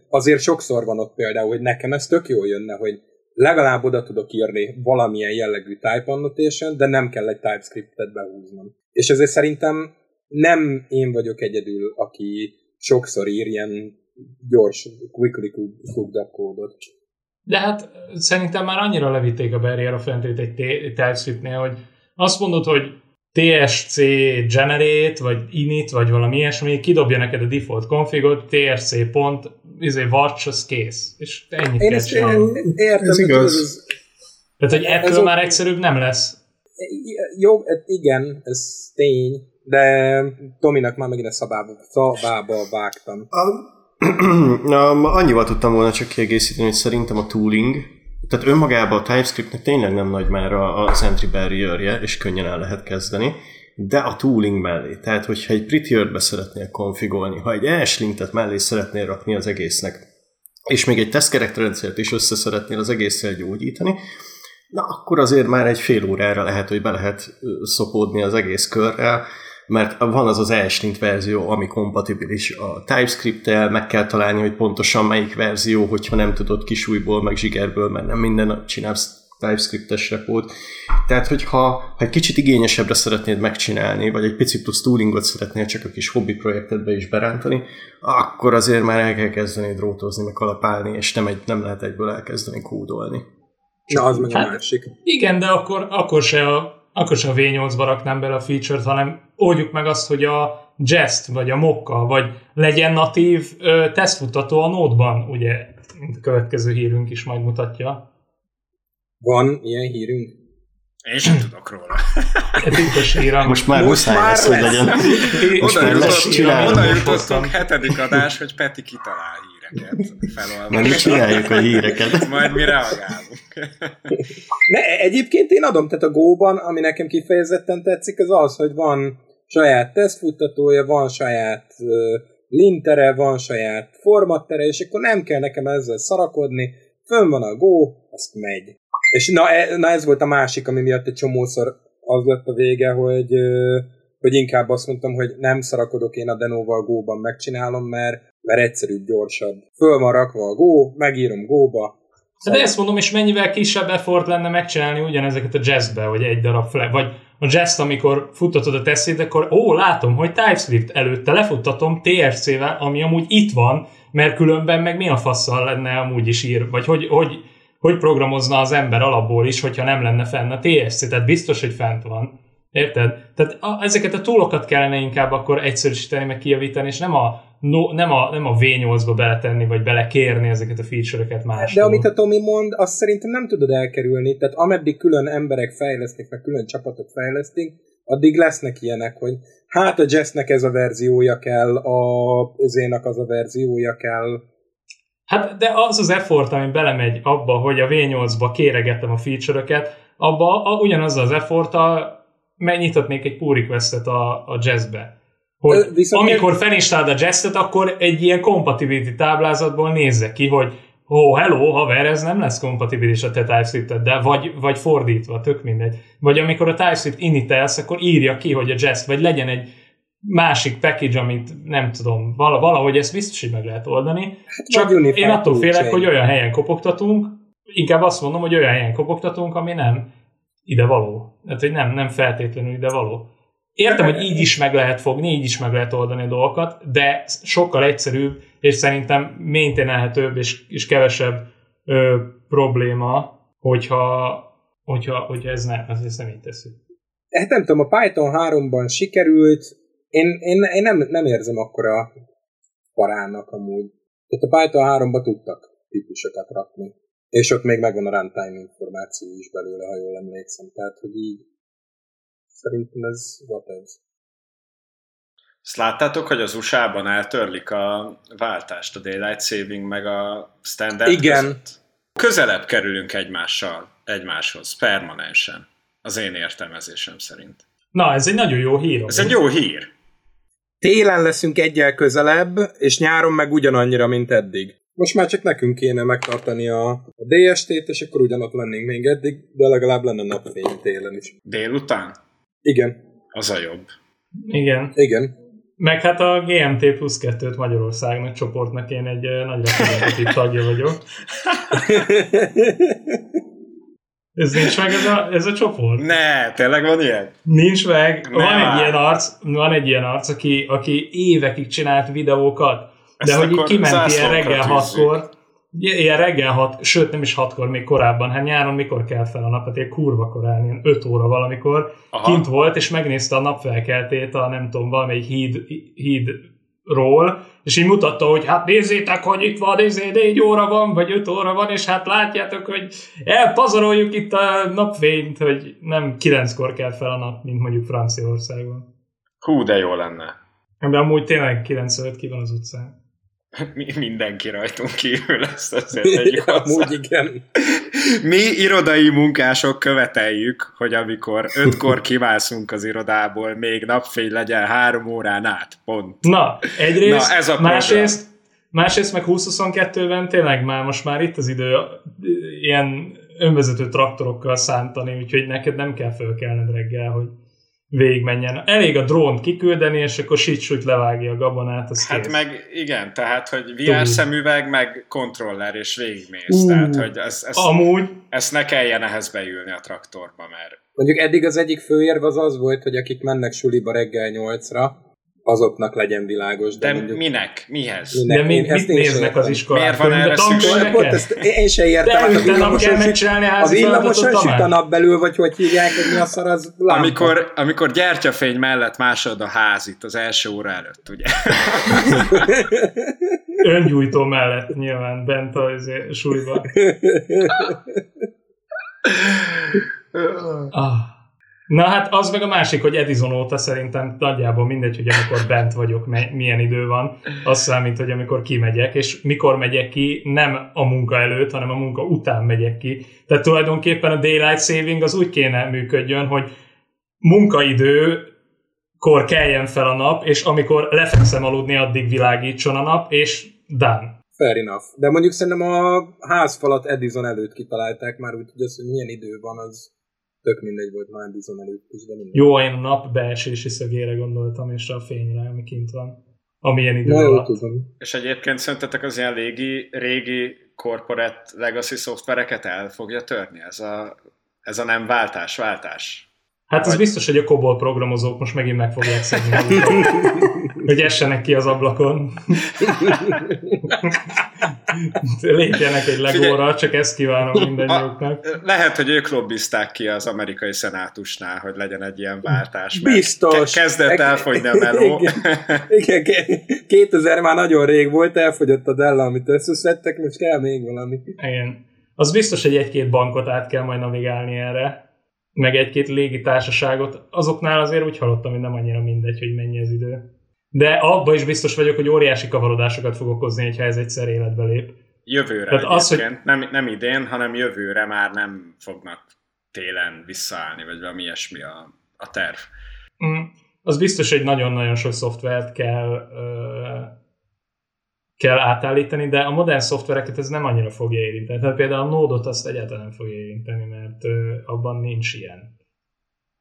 azért sokszor van ott például, hogy nekem ez tök jól jönne, hogy legalább oda tudok írni valamilyen jellegű type annotation, de nem kell egy TypeScript-et behúznom. És ezért szerintem nem én vagyok egyedül, aki sokszor ír ilyen gyors, quickly cooked up kódot. De hát szerintem már annyira levitték a barrier a fentét egy TypeScript-nél, hogy azt mondod, hogy TSC generate, vagy init, vagy valami ilyesmi, kidobja neked a default configot, TSC pont, izé, watch, az kész. És ennyit Én kell ezt csinálni. értem, Ez igaz. ez- Tehát, hogy ettől Ez már oké. egyszerűbb nem lesz. Jó, hát igen, ez tény, de Tominak már megint a szabába, szabába vágtam. A, annyival tudtam volna csak kiegészíteni, hogy szerintem a tooling, tehát önmagában a TypeScriptnek tényleg nem nagy már a- az entry barrier és könnyen el lehet kezdeni, de a tooling mellé, tehát hogyha egy prettier-be szeretnél konfigolni, ha egy ESLintet mellé szeretnél rakni az egésznek, és még egy tesztkerektrendszert is össze szeretnél az egésszel gyógyítani, na akkor azért már egy fél órára lehet, hogy be lehet szopódni az egész körrel, mert van az az ESLint verzió, ami kompatibilis a TypeScript-tel, meg kell találni, hogy pontosan melyik verzió, hogyha nem tudod kisújból, meg zsigerből, mert nem minden nap csinálsz TypeScript-es repót. Tehát, hogyha ha egy kicsit igényesebbre szeretnéd megcsinálni, vagy egy pici plusz toolingot szeretnél csak a kis hobbi projektedbe is berántani, akkor azért már el kell kezdeni drótozni, meg kalapálni, és nem, egy, nem lehet egyből elkezdeni kódolni. Na, az meg a Hát- másik. Igen, de akkor, akkor, se a, akkor se a V8-ba raknám bele a feature-t, hanem oldjuk meg azt, hogy a Jest, vagy a Mokka, vagy legyen natív ö, tesztfutató a Node-ban, ugye, a következő hírünk is majd mutatja. Van ilyen hírünk? Én sem tudok róla. Titkos híram. Most már Most muszáj már lesz, hogy legyen. Most Oda már lesz, csinálom. oda jutottunk hetedik adás, hogy Peti kitalál híreket. Mert mi csináljuk a híreket. Majd mi reagálunk. Ne, egyébként én adom, tehát a Go-ban, ami nekem kifejezetten tetszik, az az, hogy van saját tesztfuttatója, van saját lintere, van saját formattere, és akkor nem kell nekem ezzel szarakodni, fönn van a Go, azt megy. És na, e, na ez volt a másik, ami miatt egy csomószor az lett a vége, hogy, hogy inkább azt mondtam, hogy nem szarakodok én a Denóval Go-ban megcsinálom, mert, mert egyszerűbb, gyorsabb. Föl van rakva a Go, megírom Go-ba, De ezt mondom, és mennyivel kisebb effort lenne megcsinálni ugyanezeket a jazzbe, vagy egy darab flag, vagy a jazz amikor futtatod a teszét, akkor ó, látom, hogy TypeScript előtte lefuttatom TRC-vel, ami amúgy itt van, mert különben meg mi a faszal lenne amúgy is ír, vagy hogy, hogy, hogy programozna az ember alapból is, hogyha nem lenne fenn a TSC, tehát biztos, hogy fent van. Érted? Tehát a, ezeket a túlokat kellene inkább akkor egyszerűsíteni, meg kijavítani, és nem a, no, nem a, nem a V8-ba beletenni, vagy belekérni ezeket a feature-öket máshol. De amit a Tomi mond, azt szerintem nem tudod elkerülni. Tehát ameddig külön emberek fejlesztik, meg külön csapatok fejlesztik, addig lesznek ilyenek, hogy hát a Jazznek ez a verziója kell, a Zénak az a verziója kell. Hát de az az effort, ami belemegy abba, hogy a V8-ba kéregettem a feature-öket, abba a, ugyanaz az efforttal megnyithatnék egy pull requestet a, a jazzbe. Hogy Ö, viszont amikor felistáld a jazzet, akkor egy ilyen compatibility táblázatból nézze ki, hogy ó, oh, hello, haver, ez nem lesz kompatibilis a te typescript de vagy, vagy fordítva, tök mindegy. Vagy amikor a TypeScript initelsz, akkor írja ki, hogy a jazz, vagy legyen egy másik package, amit nem tudom, vala- valahogy ezt biztos, hogy meg lehet oldani. Hát Csak én attól félek, hogy olyan helyen kopogtatunk, inkább azt mondom, hogy olyan helyen kopogtatunk, ami nem ide való. Tehát, hogy nem, nem feltétlenül ide való. Értem, hogy így is meg lehet fogni, így is meg lehet oldani a dolgokat, de sokkal egyszerűbb, és szerintem maintainelhetőbb és, és kevesebb ö, probléma, hogyha, hogyha, hogyha ez, ne, ez ezt nem így teszi. Hát nem tudom, a Python 3-ban sikerült, én, én, én nem, nem érzem akkora parának amúgy. Tehát a Python 3-ban tudtak típusokat rakni. És ott még megvan a runtime információ is belőle, ha jól emlékszem. Tehát, hogy így szerintem ez whatever. Ezt láttátok, hogy az USA-ban eltörlik a váltást, a Daylight Saving meg a Standard Igen. között? Közelebb kerülünk egymással, egymáshoz, permanensen. Az én értelmezésem szerint. Na, ez egy nagyon jó hír. Ez egy jó hír. Télen leszünk egyel közelebb, és nyáron meg ugyanannyira, mint eddig. Most már csak nekünk kéne megtartani a, a DST-t, és akkor ugyanott lennénk még eddig, de legalább lenne napfény télen is. Délután? Igen, Az a jobb. Igen. igen. Meg hát a GMT plusz 2-t Magyarországnak csoportnak én egy nagy reprezentatív tagja vagyok. [LAUGHS] Ez nincs meg ez a, ez a csoport? Ne, tényleg van ilyen? Nincs meg. Ne van egy ilyen arc, van egy ilyen arc, aki, aki évekig csinált videókat, de Ezt hogy akkor kiment ilyen reggel hatkor, ilyen reggel hat, sőt nem is hatkor, még korábban, hát nyáron mikor kell fel a nap, hát ilyen kurva korán, ilyen 5 óra valamikor, Aha. kint volt, és megnézte a napfelkeltét a nem tudom, valamelyik híd, hídról, és így mutatta, hogy hát nézzétek, hogy itt van, nézzé, 4 óra van, vagy 5 óra van, és hát látjátok, hogy elpazaroljuk itt a napfényt, hogy nem 9-kor kell fel a nap, mint mondjuk Franciaországban. Hú, de jó lenne. De amúgy tényleg 95 ki van az utcán. Mi, mindenki rajtunk kívül ezt azért [LAUGHS] tegyük hozzá. Amúgy igen. Mi irodai munkások követeljük, hogy amikor ötkor kivászunk az irodából, még napfény legyen három órán át. Pont. Na, egyrészt, Na, ez a program. másrészt, másrészt meg 2022-ben tényleg már most már itt az idő ilyen önvezető traktorokkal szántani, úgyhogy neked nem kell fölkelned reggel, hogy végigmenjen. Elég a drónt kiküldeni, és akkor sicsúgy levágja a gabonát, az Hát kész. meg igen, tehát, hogy VR Tudod. szemüveg, meg kontroller, és végigmész. Ú. Tehát, hogy ez, ez, Amúgy, ezt ne kelljen ehhez beülni a traktorba, mert Mondjuk eddig az egyik főérv az az volt, hogy akik mennek suliba reggel nyolcra, azoknak legyen világos. De, de mondjuk minek? Mihez? Minek? de mi, mit néznek az iskolák? Miért van erre a szükség? Pont ezt én sem értem. De hát a villamoson kell süt- megcsinálni a villamoson süt a nap belül, vagy hogy hívják, hogy mi a szar, az lámpa. Amikor, amikor gyertyafény mellett másod a házit az első óra előtt, ugye? [LAUGHS] Öngyújtó mellett nyilván bent a izé, suliba. [LAUGHS] Ah. Na hát az meg a másik, hogy Edison óta szerintem nagyjából mindegy, hogy amikor bent vagyok, milyen idő van, az számít, hogy amikor kimegyek, és mikor megyek ki, nem a munka előtt, hanem a munka után megyek ki. Tehát tulajdonképpen a Daylight Saving az úgy kéne működjön, hogy munkaidőkor keljen fel a nap, és amikor lefekszem aludni, addig világítson a nap, és done. Fair enough. De mondjuk szerintem a házfalat Edison előtt kitalálták már, úgyhogy az, hogy milyen idő van, az tök mindegy volt már Edison előtt is, de mindegy. Jó, én a nap beesési szögére gondoltam, és a fényre, ami kint van. Amilyen idő Na alatt. tudom. És egyébként szerintetek az ilyen régi, régi corporate legacy szoftvereket el fogja törni? Ez a, ez a nem váltás, Hát az biztos, hogy a COBOL programozók most megint meg fogják szedni hogy essenek ki az ablakon. [LAUGHS] Lépjenek egy legóra, csak ezt kívánom mindannyiuknak. Lehet, hogy ők lobbizták ki az amerikai szenátusnál, hogy legyen egy ilyen váltás. Biztos. ke- Kezdett elfogyni a meló. [LAUGHS] Igen. Igen, ke- 2000 már nagyon rég volt, elfogyott a Della, amit összeszedtek, most kell még valami. Igen. Az biztos, hogy egy-két bankot át kell majd navigálni erre, meg egy-két légitársaságot. Azoknál azért úgy hallottam, hogy nem annyira mindegy, hogy mennyi az idő. De abban is biztos vagyok, hogy óriási kavarodásokat fog okozni, ha ez egyszer életbe lép. Jövőre Tehát az, egyébként. Nem, nem idén, hanem jövőre már nem fognak télen visszaállni, vagy valami ilyesmi a, a terv. Mm, az biztos, hogy nagyon-nagyon sok szoftvert kell, ö, kell átállítani, de a modern szoftvereket ez nem annyira fogja érinteni. Tehát például a Node-ot azt egyáltalán nem fogja érinteni, mert abban nincs ilyen.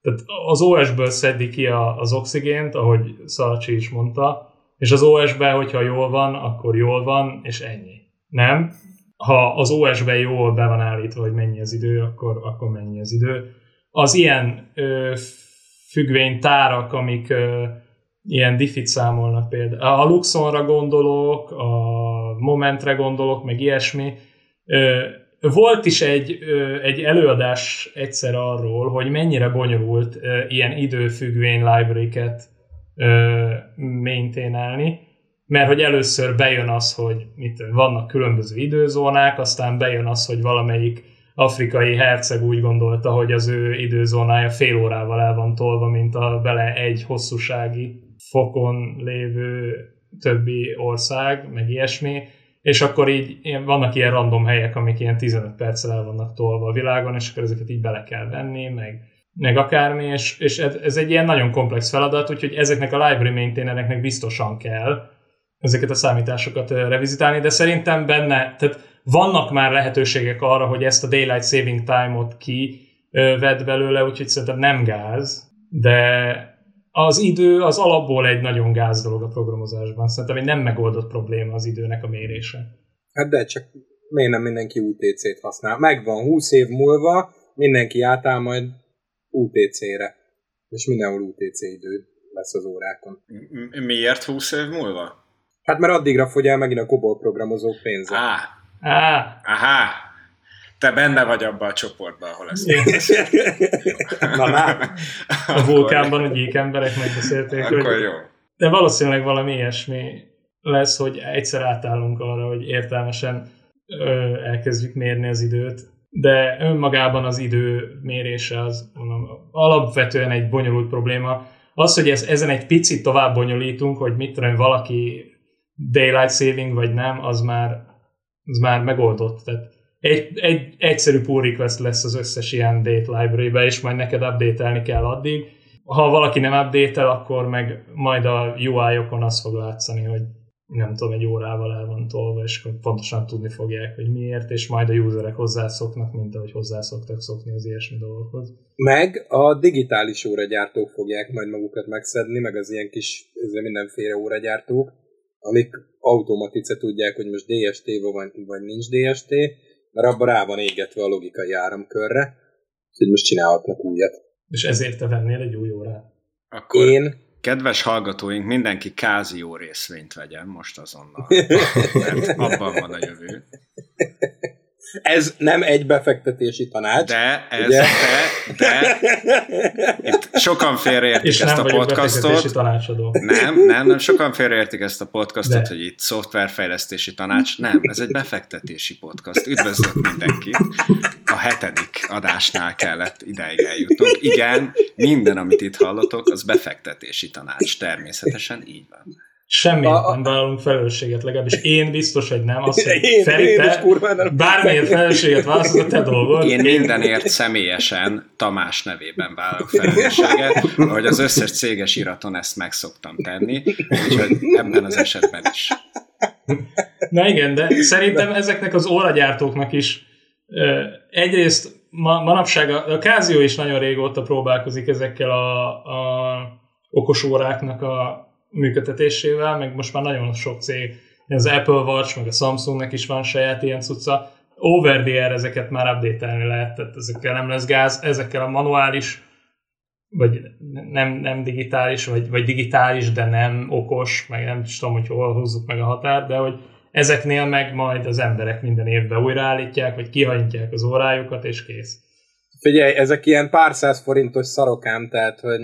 Tehát az OS-ből szedi ki az oxigént, ahogy Szalcsi is mondta, és az OS-ben, hogyha jól van, akkor jól van, és ennyi. Nem? Ha az OS-ben jól be van állítva, hogy mennyi az idő, akkor, akkor mennyi az idő. Az ilyen ö, függvénytárak, amik ö, ilyen diffit számolnak például. A Luxonra gondolok, a Momentre gondolok, meg ilyesmi. Volt is egy, egy előadás egyszer arról, hogy mennyire bonyolult ilyen időfüggvény library-ket ö, maintainálni, mert hogy először bejön az, hogy mit, vannak különböző időzónák, aztán bejön az, hogy valamelyik afrikai herceg úgy gondolta, hogy az ő időzónája fél órával el van tolva, mint a vele egy hosszúsági fokon lévő többi ország, meg ilyesmi, és akkor így vannak ilyen random helyek, amik ilyen 15 perccel el vannak tolva a világon, és akkor ezeket így bele kell venni, meg, meg akármi, és, és ez, ez egy ilyen nagyon komplex feladat, úgyhogy ezeknek a library maintainereknek biztosan kell ezeket a számításokat revizitálni, de szerintem benne, tehát vannak már lehetőségek arra, hogy ezt a Daylight Saving Time-ot ki vedd belőle, úgyhogy szerintem nem gáz, de az idő az alapból egy nagyon gáz dolog a programozásban. Szerintem egy nem megoldott probléma az időnek a mérése. Hát de csak miért nem mindenki UTC-t használ? Megvan 20 év múlva, mindenki átáll majd UTC-re. És mindenhol UTC idő lesz az órákon. Miért 20 év múlva? Hát mert addigra fogy el megint a kobol programozók pénze. Á, Á, aha, te benne vagy abban a csoportban, ahol ezt Na, na. a vulkánban a gyík emberek megbeszélték, Akkor hogy jó. De valószínűleg valami ilyesmi lesz, hogy egyszer átállunk arra, hogy értelmesen ö, elkezdjük mérni az időt, de önmagában az idő mérése az mondom, alapvetően egy bonyolult probléma. Az, hogy ez, ezen egy picit tovább bonyolítunk, hogy mit tudom, valaki daylight saving vagy nem, az már, az már megoldott. Tehát egy, egy egyszerű pull request lesz az összes ilyen date library-be, és majd neked update kell addig, ha valaki nem update akkor meg majd a UI-okon az fog látszani, hogy nem tudom, egy órával el van tolva, és pontosan tudni fogják, hogy miért, és majd a userek hozzászoknak, mint ahogy hozzászoktak szokni az ilyesmi dolgokhoz. Meg a digitális óragyártók fogják majd magukat megszedni, meg az ilyen kis mindenféle óragyártók, amik automatice tudják, hogy most DST van, vagy nincs DST, mert abban rá van égetve a logikai áramkörre, hogy most csinálhatnak újat. És ezért te vennél egy új órát. Akkor Én kedves hallgatóink, mindenki Kázió részvényt vegyen most azonnal. [LAUGHS] Mert abban van a jövő. Ez nem egy befektetési tanács. De ez, Ugye? de, de itt sokan félreértik És ezt nem a podcastot. tanácsadó. Nem, nem, nem, sokan félreértik ezt a podcastot, De. hogy itt szoftverfejlesztési tanács. Nem, ez egy befektetési podcast. Üdvözlök mindenkit. A hetedik adásnál kellett ideig eljutnunk. Igen, minden, amit itt hallotok, az befektetési tanács. Természetesen így van. A- a- nem vállalunk felelősséget, legalábbis én biztos, hogy nem. Azt, hogy [LAUGHS] Én- Feri, én is te kurva nem- bármilyen felelősséget vállalsz, az a te dolgod. Én mindenért személyesen Tamás nevében vállalok felelősséget, ahogy az összes céges iraton ezt meg szoktam tenni, úgyhogy ebben az esetben is. Na igen, de szerintem ezeknek az óragyártóknak is egyrészt ma, manapság a, a Casio is nagyon régóta próbálkozik ezekkel a, a okos óráknak a működtetésével, meg most már nagyon sok cég, az Apple Watch, meg a Samsungnak is van saját ilyen cucca. Over the air ezeket már update lehet, tehát ezekkel nem lesz gáz, ezekkel a manuális vagy nem, nem digitális, vagy, vagy digitális, de nem okos, meg nem is tudom, hogy hol húzzuk meg a határt, de hogy ezeknél meg majd az emberek minden évben újraállítják, vagy kihajtják az órájukat, és kész. Figyelj, ezek ilyen pár száz forintos szarokám, tehát hogy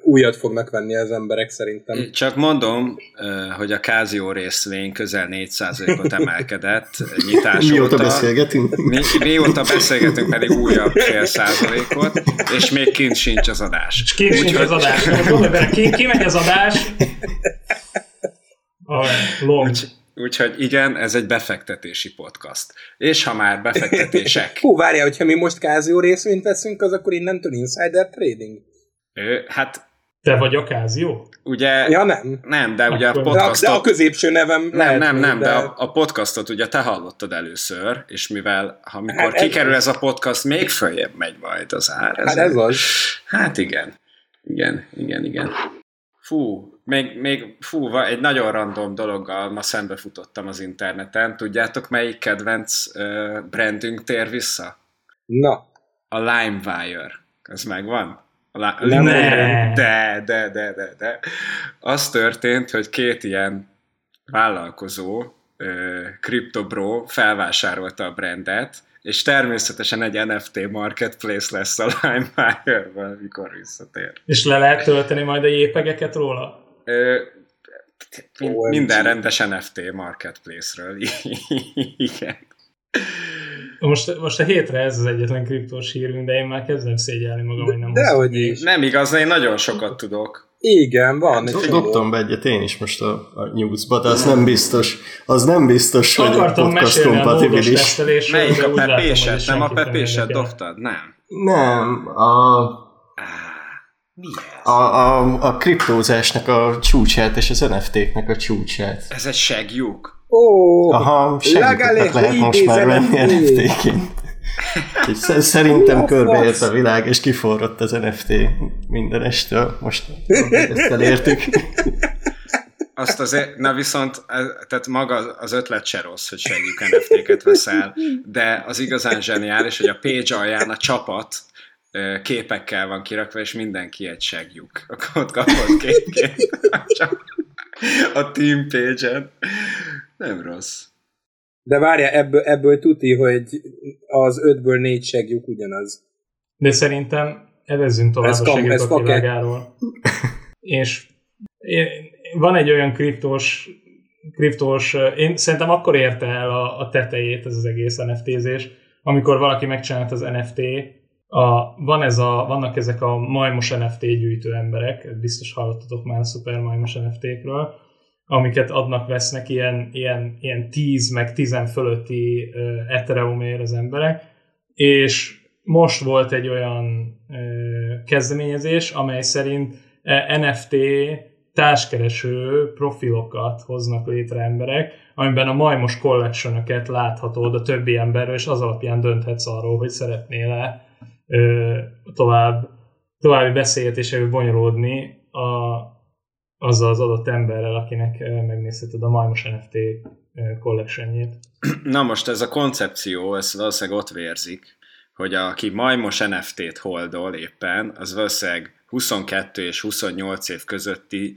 újat fognak venni az emberek szerintem. Csak mondom, ö, hogy a Casio részvény közel 4%-ot emelkedett nyitás Mióta óta. beszélgetünk? Mi, mióta beszélgetünk pedig újabb fél százalékot, és még kint sincs az adás. És kint sincs az adás. Bele, ki, ki megy az adás? A long. Úgy, úgyhogy igen, ez egy befektetési podcast. És ha már befektetések, Hú, várjál, hogyha mi most Casio részvényt veszünk, az akkor innentől insider trading? Ö, hát Te vagy a Casio? ugye, Ja, nem. nem, de ugye a Akkor- De a, de a podcastot, középső nevem nem, lehet nem, nem, de a, a podcastot ugye te hallottad először, és mivel ha mikor Hát ez kikerül az. ez a podcast, még följebb megy majd az ár. Hát ez az. Hát igen. Igen, igen, igen. Fú, még, még fú, egy nagyon random dologgal ma szembefutottam az interneten. Tudjátok, melyik kedvenc uh, brandünk tér vissza? Na, A LimeWire. Ez megvan? Nem. LimeWire. De, de, de, de, de. Az történt, hogy két ilyen vállalkozó, CryptoBro felvásárolta a brandet, és természetesen egy NFT marketplace lesz a LimeWire-ből, mikor visszatér. És le lehet tölteni majd a jépegeket róla? Ö, minden rendes NFT marketplace-ről. [LAUGHS] Igen. Most, most a hétre ez az egyetlen kriptós hírünk, de én már kezdem szégyelni magam, hogy nem Dehogy hoztam is. Nem igaz, én nagyon sokat tudok. igen, van. csomó. Dobtam be egyet én is most a, a newsba, de az nem biztos, az nem biztos, hogy Akartam podcast mesélni a módos kompatibilis. Melyik de a hogy pepéset? Nem a pepéset dobtad? Nem. Nem, a, a, a, a kriptózásnak a csúcsát és az NFT-knek a csúcsát. Ez egy segjuk. Ó, Aha, segített lehet most már venni NFT. NFT-ként. Szerintem körbeért a világ, és kiforrott az NFT minden estől. Most ezt elértük. azt azért, na viszont, tehát maga az ötlet se rossz, hogy segítjük NFT-ket veszel, de az igazán zseniális, hogy a page alján a csapat képekkel van kirakva, és mindenki egy segjuk. Akkor ott kapod képként a team page-en. Nem rossz. De várja, ebből, ebből tuti, hogy az ötből négy segjuk ugyanaz. De szerintem evezzünk tovább ez a segjuk világáról. és van egy olyan kriptos, kriptos, én szerintem akkor érte el a, a tetejét ez az egész NFT-zés, amikor valaki megcsinált az NFT, a, van ez a, vannak ezek a majmos NFT gyűjtő emberek, biztos hallottatok már a szuper majmos NFT-kről, amiket adnak, vesznek ilyen, ilyen, ilyen 10 meg 10 fölötti uh, Ethereumért az emberek, és most volt egy olyan uh, kezdeményezés, amely szerint NFT társkereső profilokat hoznak létre emberek, amiben a majmos collection láthatod a többi emberről, és az alapján dönthetsz arról, hogy szeretnél-e tovább, további beszélgetésről bonyolódni a, azzal az adott emberrel, akinek megnézheted a majmos NFT collectionjét. Na most ez a koncepció, ez valószínűleg ott vérzik, hogy aki majmos NFT-t holdol éppen, az valószínűleg 22 és 28 év közötti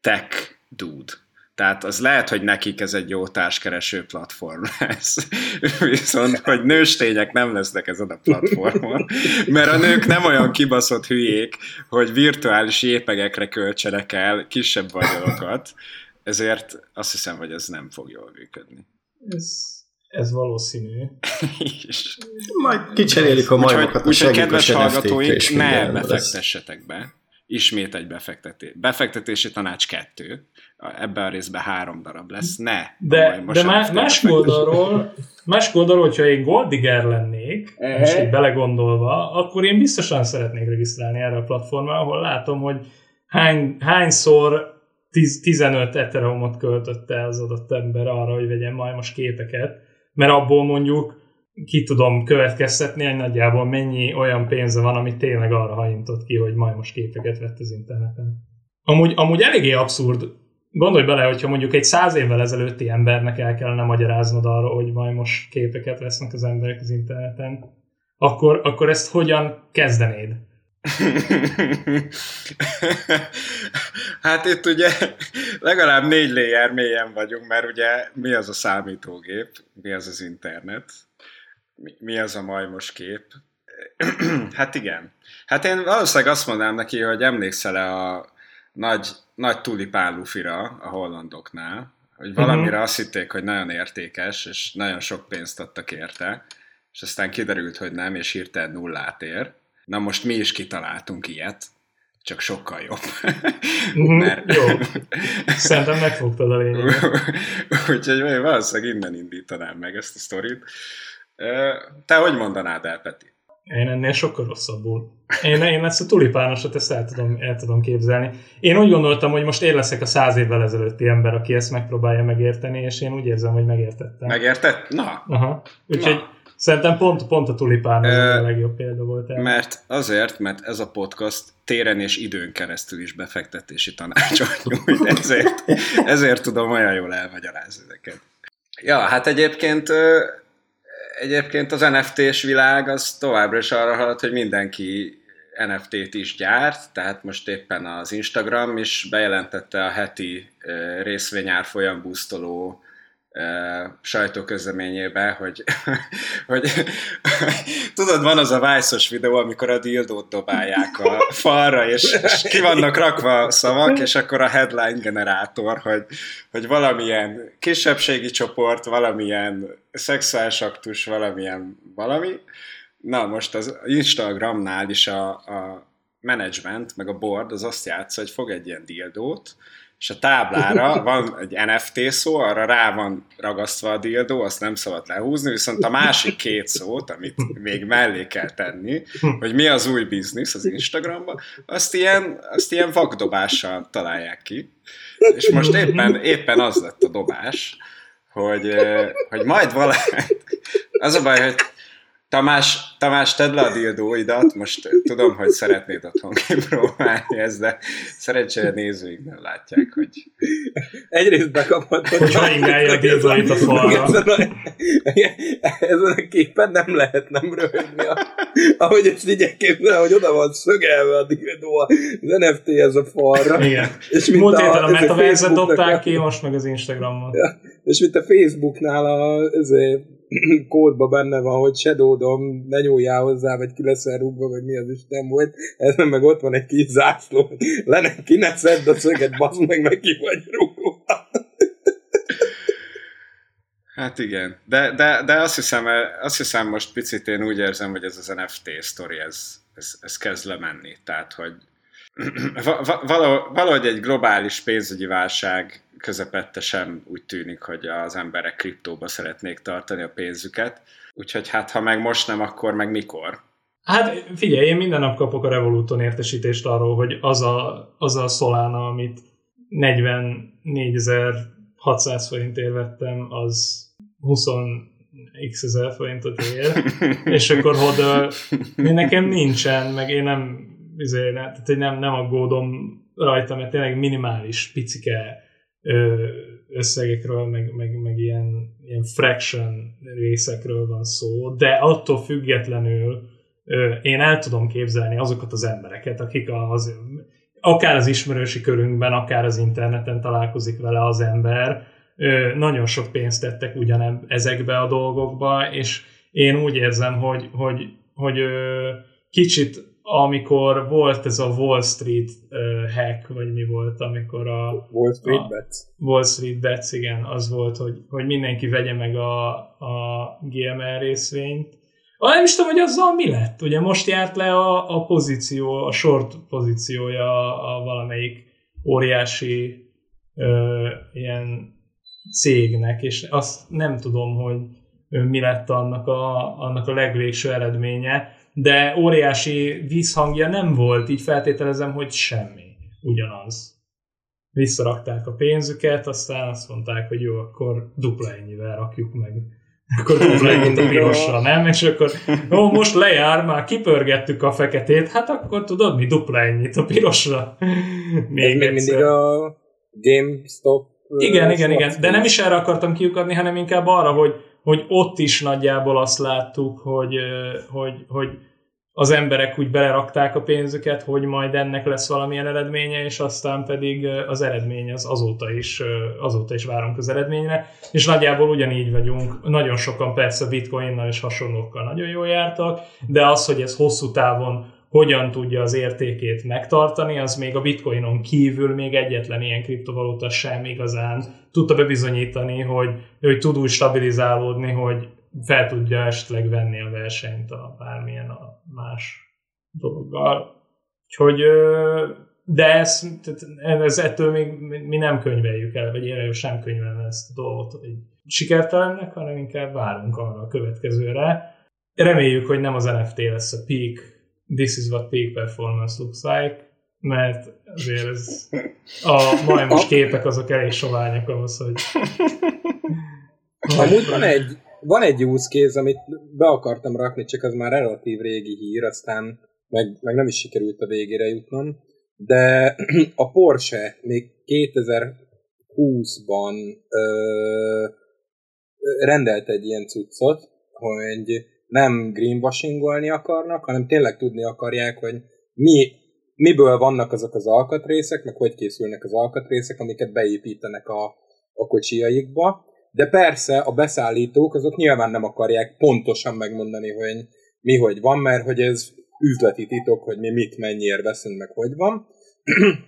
tech dude. Tehát az lehet, hogy nekik ez egy jó társkereső platform lesz. [LAUGHS] Viszont, hogy nőstények nem lesznek ezen a platformon, mert a nők nem olyan kibaszott hülyék, hogy virtuális jépegekre költsenek el kisebb vagyonokat, ezért azt hiszem, hogy ez nem fog jól működni. Ez, ez valószínű. Majd kicserélik a majmokat úgyhogy, úgyhogy kedves hallgatóink, ne befektessetek be ismét egy befektetés. Befektetési tanács kettő, ebben a részben három darab lesz, ne. De, de má, más oldalról, más oldalról, hogyha én Goldiger lennék, és így belegondolva, akkor én biztosan szeretnék regisztrálni erre a platformra, ahol látom, hogy hány, hányszor 15 ethereumot költötte az adott ember arra, hogy vegyen majd most képeket, mert abból mondjuk ki tudom következtetni, hogy nagyjából mennyi olyan pénze van, ami tényleg arra hajintott ki, hogy majd most képeket vett az interneten. Amúgy, amúgy eléggé abszurd. Gondolj bele, hogyha mondjuk egy száz évvel ezelőtti embernek el kellene magyaráznod arra, hogy majd most képeket vesznek az emberek az interneten, akkor, akkor ezt hogyan kezdenéd? hát itt ugye legalább négy layer mélyen vagyunk, mert ugye mi az a számítógép, mi az az internet, mi az a majmos kép? [CLEARS THROAT] hát igen. Hát én valószínűleg azt mondanám neki, hogy emlékszel-e a nagy, nagy tulipán lufira a hollandoknál, hogy valamire uh-huh. azt hitték, hogy nagyon értékes, és nagyon sok pénzt adtak érte, és aztán kiderült, hogy nem, és hirtelen nullát ér. Na most mi is kitaláltunk ilyet, csak sokkal jobb. Uh-huh, [LAUGHS] Mert... Jó. Szerintem megfogtad a lényeget. [LAUGHS] Úgyhogy valószínűleg innen indítanám meg ezt a sztorit. Te hogy mondanád el, Peti? Én ennél sokkal rosszabbul. Én, én ezt a tulipánosat ezt el tudom, el tudom képzelni. Én úgy gondoltam, hogy most én leszek a száz évvel ezelőtti ember, aki ezt megpróbálja megérteni, és én úgy érzem, hogy megértettem. Megértett? Na. Aha. Úgyhogy Na. szerintem pont, pont a tulipán az a legjobb példa volt. El. Mert azért, mert ez a podcast téren és időn keresztül is befektetési tanácsot [LAUGHS] nyújt, ezért, ezért tudom olyan jól elmagyarázni ezeket. Ja, hát egyébként egyébként az NFT-s világ az továbbra is arra halad, hogy mindenki NFT-t is gyárt, tehát most éppen az Instagram is bejelentette a heti részvényárfolyam busztoló sajtóközleményébe, hogy, [LAUGHS] hogy tudod, van az a vice videó, amikor a dildót dobálják a falra, és, és ki vannak rakva szavak, és akkor a headline generátor, hogy, hogy valamilyen kisebbségi csoport, valamilyen szexuális aktus, valamilyen valami. Na, most az Instagramnál is a, a management, meg a board az azt játsza, hogy fog egy ilyen dildót, és a táblára van egy NFT szó, arra rá van ragasztva a dildó, azt nem szabad lehúzni, viszont a másik két szót, amit még mellé kell tenni, hogy mi az új biznisz az Instagramban, azt ilyen, azt ilyen vakdobással találják ki. És most éppen, éppen az lett a dobás, hogy, hogy majd valami... [LAUGHS] Az a baj, hogy Tamás, Tamás, tedd le a dildóidat, most tudom, hogy szeretnéd otthon kipróbálni ezt, de szerencsére nézőink nem látják, hogy... Egyrészt bekapott, hogy... Hogy ingálja a dildóit a falra. Ezen a, ezen a képen nem lehet nem röhögni. Ahogy ezt így elképzel, hogy oda van szögelve a dildó az NFT-hez a falra. Igen. És mint Múlt héten a ez metaverse dobták a- ki, most meg az Instagramon. Ja, és mint a Facebooknál a ezért, [CLEARS THROAT] kódban benne van, hogy Shadow Dom, ne nyúljál hozzá, vagy ki leszel rúgva, vagy mi az Isten volt, ezen meg ott van egy kis zászló, le ki ne szedd a szöget, bazd meg, meg ki vagy rúgva. Hát igen, de, de, de azt, hiszem, azt hiszem most picit én úgy érzem, hogy ez az NFT sztori, ez, ez, ez kezd lemenni. Tehát, hogy [CLEARS THROAT] valahogy egy globális pénzügyi válság közepette sem úgy tűnik, hogy az emberek kriptóba szeretnék tartani a pénzüket. Úgyhogy hát, ha meg most nem, akkor meg mikor? Hát figyelj, én minden nap kapok a Revoluton értesítést arról, hogy az a, az a Solana, amit 44.600 forintért vettem, az 20 x ezer forintot ér, [LAUGHS] és akkor hodl, nekem nincsen, meg én nem, ne- tehát hogy nem, nem aggódom rajta, mert tényleg minimális, picike összegekről, meg, meg, meg ilyen, ilyen fraction részekről van szó, de attól függetlenül én el tudom képzelni azokat az embereket, akik az, akár az ismerősi körünkben, akár az interneten találkozik vele az ember, nagyon sok pénzt tettek ugyanebb ezekbe a dolgokba, és én úgy érzem, hogy, hogy, hogy kicsit amikor volt ez a Wall Street ö, hack, vagy mi volt, amikor a Wall Street Ah. Bets. Wall Street Bets, igen, az volt, hogy, hogy mindenki vegye meg a, a GMR részvényt. Ah, nem is tudom, hogy azzal mi lett. Ugye most járt le a, a pozíció, a short pozíciója a, a valamelyik óriási ö, ilyen cégnek, és azt nem tudom, hogy mi lett annak a, annak a legvégső eredménye, de óriási vízhangja nem volt, így feltételezem, hogy semmi. Ugyanaz visszarakták a pénzüket, aztán azt mondták, hogy jó, akkor dupla ennyivel rakjuk meg. Akkor dupla ennyit a pirosra, nem? És akkor, ó, most lejár, már kipörgettük a feketét, hát akkor tudod mi, dupla ennyit a pirosra. Még még mindig a GameStop Igen, igen, igen. De nem is erre akartam kiukadni, hanem inkább arra, hogy, hogy ott is nagyjából azt láttuk, hogy, hogy, hogy az emberek úgy belerakták a pénzüket, hogy majd ennek lesz valamilyen eredménye, és aztán pedig az eredmény az azóta is, azóta is várunk az eredményre, és nagyjából ugyanígy vagyunk. Nagyon sokan persze bitcoinnal és hasonlókkal nagyon jól jártak, de az, hogy ez hosszú távon hogyan tudja az értékét megtartani, az még a bitcoinon kívül még egyetlen ilyen kriptovaluta sem igazán tudta bebizonyítani, hogy, hogy tud úgy stabilizálódni, hogy fel tudja esetleg venni a versenyt a bármilyen a más dologgal. Úgyhogy, de ez, ez ettől még mi nem könyveljük el, vagy én sem könyvelem ezt a dolgot, hogy sikertelennek, hanem inkább várunk arra a következőre. Reméljük, hogy nem az NFT lesz a peak, this is what peak performance looks like, mert azért ez a majmos képek azok elég soványak ahhoz, hogy Amúgy van egy, van egy use case, amit be akartam rakni, csak az már relatív régi hír, aztán meg, meg nem is sikerült a végére jutnom, de a Porsche még 2020-ban ö, rendelt egy ilyen cuccot, hogy nem greenwashingolni akarnak, hanem tényleg tudni akarják, hogy mi, miből vannak azok az alkatrészek, meg hogy készülnek az alkatrészek, amiket beépítenek a, a kocsiaikba. De persze a beszállítók azok nyilván nem akarják pontosan megmondani, hogy mi hogy van, mert hogy ez üzleti titok, hogy mi mit mennyiért veszünk, meg hogy van. [CLEARS THROAT]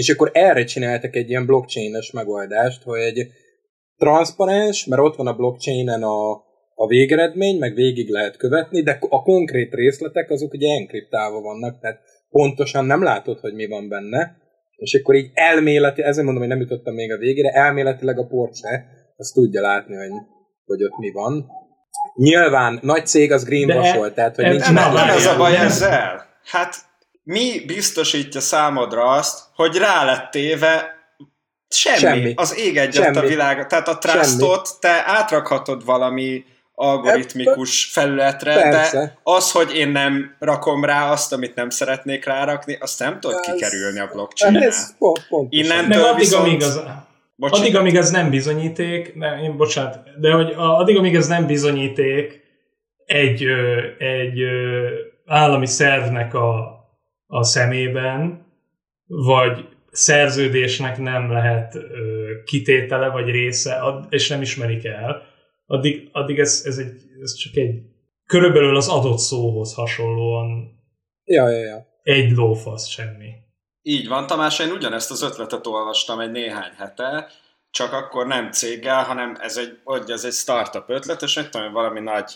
És akkor erre csináltak egy ilyen blockchain-es megoldást, hogy egy transzparens, mert ott van a blockchainen a, a végeredmény, meg végig lehet követni, de a konkrét részletek azok ugye enkriptálva vannak, tehát pontosan nem látod, hogy mi van benne, és akkor így elméleti, ezért mondom, hogy nem jutottam még a végére, elméletileg a Porsche azt tudja látni, hogy, hogy ott mi van. Nyilván nagy cég az greenwash tehát hogy ez nincs Nem, Na, nem, nem ez a baj ezzel. Hát mi biztosítja számodra azt, hogy rá lett téve semmi. Semmi. Az ég egyet a világ. Tehát a trustot te átrakhatod valami algoritmikus felületre, Persze. de az, hogy én nem rakom rá azt, amit nem szeretnék rárakni, azt nem tudod Ez- kikerülni a blockchain Ez pont, pontosan. Innen- Nem, addig, viszont- amíg az, Bocsánat. addig, amíg ez nem bizonyíték, nem, én, bocsánat, de hogy addig, amíg ez nem bizonyíték egy, egy állami szervnek a, a szemében, vagy szerződésnek nem lehet ö, kitétele vagy része, ad, és nem ismerik el, addig, addig ez, ez, egy, ez csak egy körülbelül az adott szóhoz hasonlóan Ja, ja, ja. egy lófasz semmi. Így van, Tamás, én ugyanezt az ötletet olvastam egy néhány hete, csak akkor nem céggel, hanem ez egy, hogy ez egy startup ötlet, és mit tudom, valami nagy,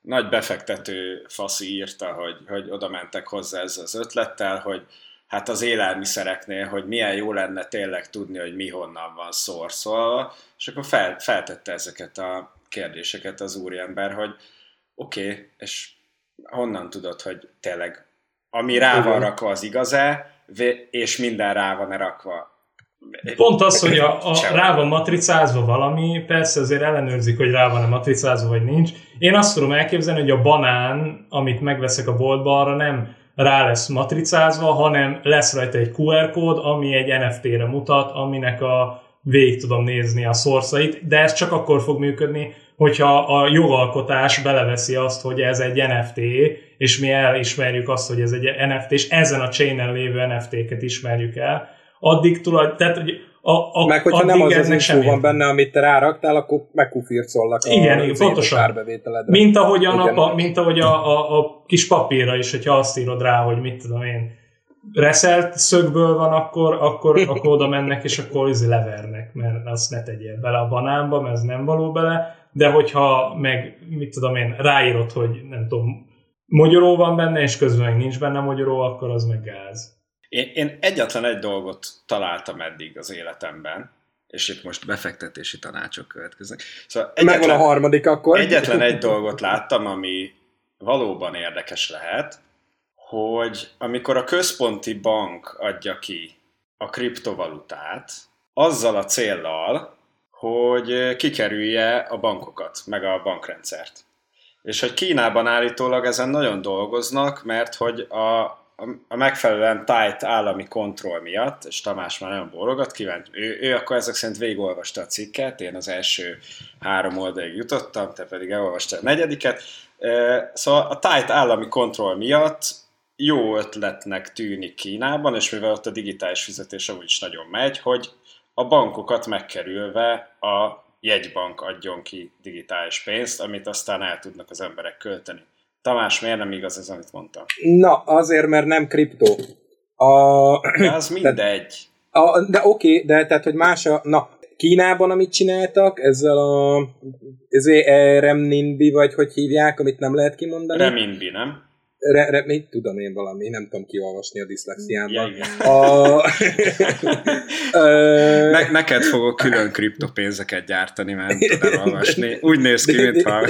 nagy befektető faszi írta, hogy, hogy oda mentek hozzá ezzel az ötlettel, hogy hát az élelmiszereknél, hogy milyen jó lenne tényleg tudni, hogy mi honnan van szorszolva, és akkor fel, feltette ezeket a kérdéseket az úriember, hogy oké, okay, és honnan tudod, hogy tényleg ami rá van rakva az igaz-e, és minden rá van-e rakva. Pont az, hogy a, a, rá van matricázva valami, persze azért ellenőrzik, hogy rá van-e matricázva, vagy nincs. Én azt tudom elképzelni, hogy a banán, amit megveszek a boltba, arra nem rá lesz matricázva, hanem lesz rajta egy QR kód, ami egy NFT-re mutat, aminek a végig tudom nézni a szorszait, de ez csak akkor fog működni, hogyha a jogalkotás beleveszi azt, hogy ez egy NFT, és mi elismerjük azt, hogy ez egy NFT, és ezen a chainen lévő NFT-ket ismerjük el, addig tulaj, tehát hogy a, a, Meg hogyha nem az az info van benne, amit te ráraktál, akkor megkufircollak a Igen, igen, az pontosan. árbevételedre. Mint ahogyan, Igen. a, mint ahogy a, a, a kis papírra is, hogyha azt írod rá, hogy mit tudom én, reszelt szögből van, akkor, akkor, akkor oda mennek, és akkor izé levernek, mert azt ne tegyél bele a banánba, mert ez nem való bele, de hogyha meg, mit tudom én, ráírod, hogy nem tudom, mogyoró van benne, és közben meg nincs benne mogyoró, akkor az meg gáz. Én, én egyetlen egy dolgot találtam eddig az életemben, és itt most befektetési tanácsok következnek. Szóval Megvan a egyetlen, harmadik akkor. egyetlen egy dolgot láttam, ami valóban érdekes lehet, hogy amikor a központi bank adja ki a kriptovalutát, azzal a céllal, hogy kikerülje a bankokat, meg a bankrendszert. És hogy Kínában állítólag ezen nagyon dolgoznak, mert hogy a, a, megfelelően tight állami kontroll miatt, és Tamás már nagyon bólogat, kíváncsi, ő, ő akkor ezek szerint végigolvasta a cikket, én az első három oldalig jutottam, te pedig elolvastál a negyediket. Szóval a tight állami kontroll miatt jó ötletnek tűnik Kínában, és mivel ott a digitális fizetés amúgy is nagyon megy, hogy a bankokat megkerülve a jegybank adjon ki digitális pénzt, amit aztán el tudnak az emberek költeni. Tamás, miért nem igaz ez, amit mondtam? Na, azért, mert nem kriptó. A, De az [CLEARS THROAT] mindegy. a, de oké, de tehát, hogy más a... Na, Kínában, amit csináltak, ezzel a ezért e, remninbi, vagy hogy hívják, amit nem lehet kimondani. Reminbi, nem? Re, re, mit tudom én valami, nem tudom kiolvasni a diszlexiámban. a, [LAUGHS] Ne, neked fogok külön kriptopénzeket gyártani, mert nem tudod elolvasni. Úgy néz ki, mintha...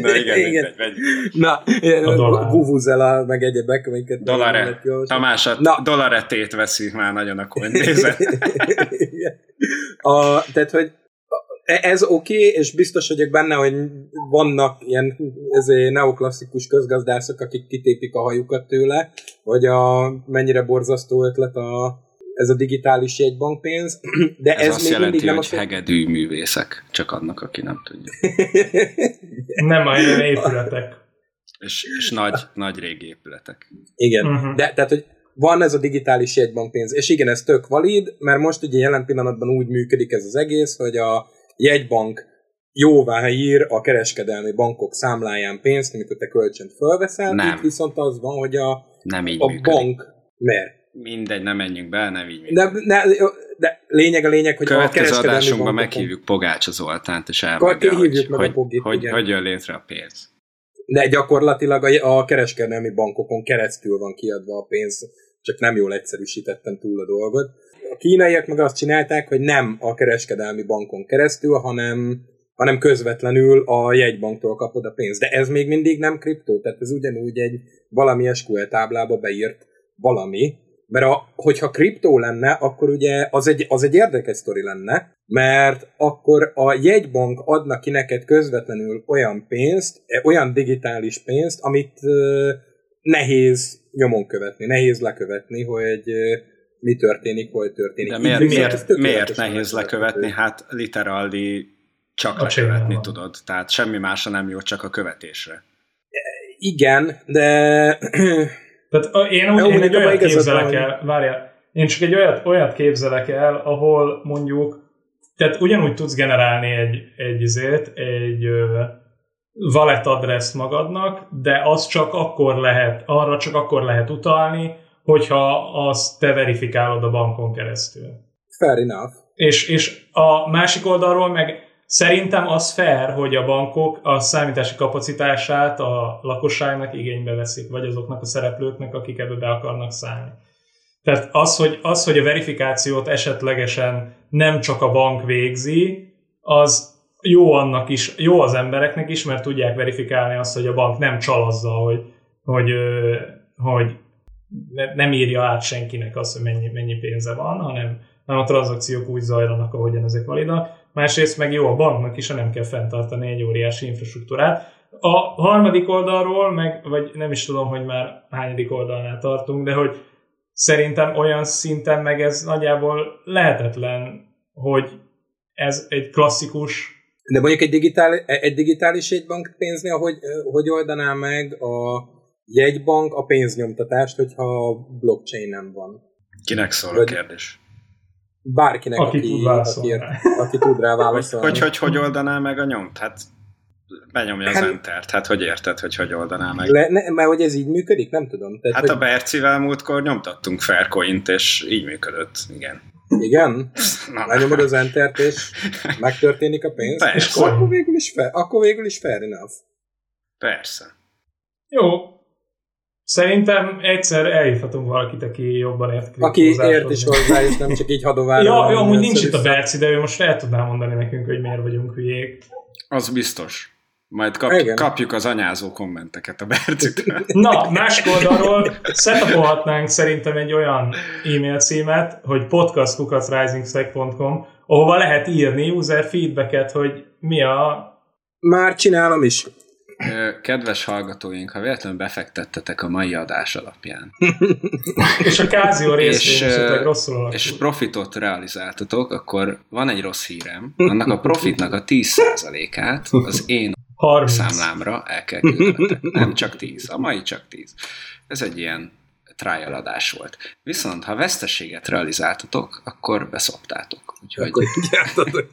Na igen, Igen. mindegy. Na, A dollár. Vuvuzela, meg egyebek, amiket... kiolvasni. Tamás, a Na. dollaretét veszi már nagyon a [LAUGHS] Igen. a, tehát, hogy ez oké, okay, és biztos vagyok benne, hogy vannak ilyen neoklasszikus közgazdászok, akik kitépik a hajukat tőle, hogy a, mennyire borzasztó ötlet a, ez a digitális jegybankpénz, de ez, Ez, azt még jelenti, mindig nem hogy azt hegedű művészek, csak annak, aki nem tudja. [LAUGHS] Nem a épületek. És, és nagy, nagy régi épületek. Igen, uh-huh. de tehát, hogy van ez a digitális jegybankpénz, és igen, ez tök valid, mert most ugye jelen pillanatban úgy működik ez az egész, hogy a jegybank jóvá ír a kereskedelmi bankok számláján pénzt, amikor te kölcsönt fölveszel, Nem. itt viszont az van, hogy a, Nem így a működik. bank, miért? Mindegy, nem menjünk be, nem így működik. De, ne, de lényeg a lényeg, hogy a Következő kereskedelmi adásunkban bankokon- meghívjuk Pogácsa Zoltánt, és elmondja, hogy, meg a hogy, Pogit, hogy, igen. hogy jön létre a pénz. De gyakorlatilag a, a kereskedelmi bankokon keresztül van kiadva a pénz, csak nem jól egyszerűsítettem túl a dolgot. A kínaiak meg azt csinálták, hogy nem a kereskedelmi bankon keresztül, hanem, hanem közvetlenül a jegybanktól kapod a pénzt. De ez még mindig nem kriptó, tehát ez ugyanúgy egy valami SQL táblába beírt valami, Mert a, hogyha kriptó lenne, akkor ugye az egy, az egy érdekes sztori lenne, mert akkor a jegybank adna ki neked közvetlenül olyan pénzt, olyan digitális pénzt, amit nehéz nyomon követni, nehéz lekövetni, hogy mi történik, hol történik. De miért, Így, miért, miért, miért nehéz lekövetni? Hát literally csak a lekövetni van. tudod. Tehát semmi másra nem jó, csak a követésre. Igen, de... Tehát én, úgy, én egy olyat képzelek el, várjál, én csak egy olyat, olyat képzelek el, ahol mondjuk, tehát ugyanúgy tudsz generálni egy, egy izét, egy wallet adress magadnak, de az csak akkor lehet, arra csak akkor lehet utalni, hogyha azt te verifikálod a bankon keresztül. Fair enough. És, és a másik oldalról meg szerintem az fair, hogy a bankok a számítási kapacitását a lakosságnak igénybe veszik, vagy azoknak a szereplőknek, akik ebbe be akarnak szállni. Tehát az hogy, az, hogy a verifikációt esetlegesen nem csak a bank végzi, az jó annak is, jó az embereknek is, mert tudják verifikálni azt, hogy a bank nem csal azzal, hogy, hogy, hogy nem írja át senkinek azt, hogy mennyi, mennyi pénze van, hanem, hanem a tranzakciók úgy zajlanak, ahogyan ezek validak. Másrészt meg jó a banknak is, ha nem kell fenntartani egy óriási infrastruktúrát. A harmadik oldalról, meg, vagy nem is tudom, hogy már hányadik oldalnál tartunk, de hogy szerintem olyan szinten meg ez nagyjából lehetetlen, hogy ez egy klasszikus de mondjuk egy, digitál, egy digitális jegybank pénznél, hogy, hogy oldaná meg a jegybank a pénznyomtatást, hogyha blockchain nem van? Kinek szól Vagy a kérdés? Bárkinek, aki, aki, tud, aki, aki tud rá válaszolni. Hogy, hogy, hogy, hogy oldaná meg a nyomt? Hát benyomja az hát, entert. Hát hogy érted, hogy hogy oldaná meg? Le, ne, mert hogy ez így működik? Nem tudom. Tehát, hát hogy... a Bercivel múltkor nyomtattunk Faircoint, és így működött, igen. Igen? [LAUGHS] Lenyomod az entert, és megtörténik a pénz? Persze. És akkor végül is fair, akkor végül is fair enough. Persze. Jó. Szerintem egyszer elhívhatunk valakit, aki jobban ért Aki ért is hozzá, és nem csak így hadoválni. [LAUGHS] ja, jó, amúgy nincs itt a Berci, de ő most el tudná mondani nekünk, hogy miért vagyunk hülyék. Az biztos. Majd kap, kapjuk az anyázó kommenteket a Bercitől. [LAUGHS] Na, más oldalról setupolhatnánk szerintem egy olyan e-mail címet, hogy podcastkukacrisingstack.com, ahova lehet írni user feedbacket, hogy mi a... Már csinálom is. Kedves hallgatóink, ha véletlenül befektettetek a mai adás alapján. és a Kázió részvényesetek rosszul És profitot realizáltatok, akkor van egy rossz hírem. Annak a profitnak a 10%-át az én 30. számlámra el kell küldenetek. Nem csak 10, a mai csak 10. Ez egy ilyen trial adás volt. Viszont ha veszteséget realizáltatok, akkor beszoptátok. Úgyhogy... Akkor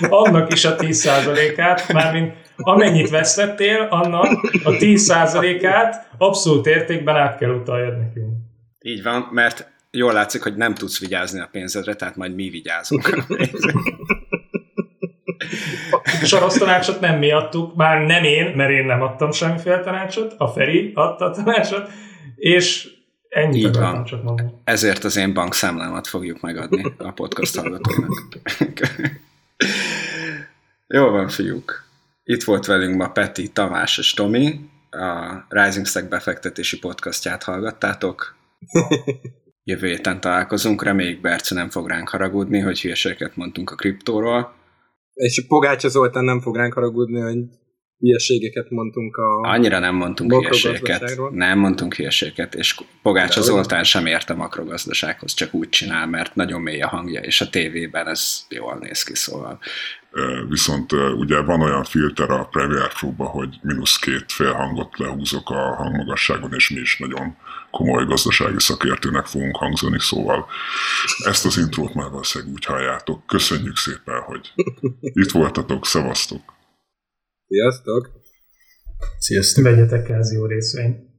[LAUGHS] Annak is a 10%-át, mármint amennyit vesztettél, annak a 10%-át abszolút értékben át kell utaljad nekünk. Így van, mert jól látszik, hogy nem tudsz vigyázni a pénzedre, tehát majd mi vigyázunk. Sorosz tanácsot nem mi adtuk, már nem én, mert én nem adtam semmiféle tanácsot, a Feri adta a tanácsot, és ennyi Így van. csak mondani. Ezért az én bankszámlámat fogjuk megadni a podcast hallgatóinak. [LAUGHS] Jó van, fiúk. Itt volt velünk ma Peti, Tamás és Tomi. A Rising Stack befektetési podcastját hallgattátok. [LAUGHS] Jövő héten találkozunk, reméljük Berce nem fog ránk haragudni, hogy hülyeségeket mondtunk a kriptóról. És Pogácsa Zoltán nem fog ránk haragudni, hogy hülyeségeket mondtunk a... Annyira nem mondtunk hülyeségeket. Nem mondtunk hülyeségeket, és Pogácsa De Zoltán sem ért a makrogazdasághoz, csak úgy csinál, mert nagyon mély a hangja, és a tévében ez jól néz ki, szóval. Viszont ugye van olyan filter a Premiere pro hogy mínusz két fél hangot lehúzok a hangmagasságon, és mi is nagyon komoly gazdasági szakértőnek fogunk hangzani, szóval ezt az intrót már valószínűleg úgy halljátok. Köszönjük szépen, hogy itt voltatok, szevasztok! Sziasztok! Sziasztok! Vegyetek jó részvényt!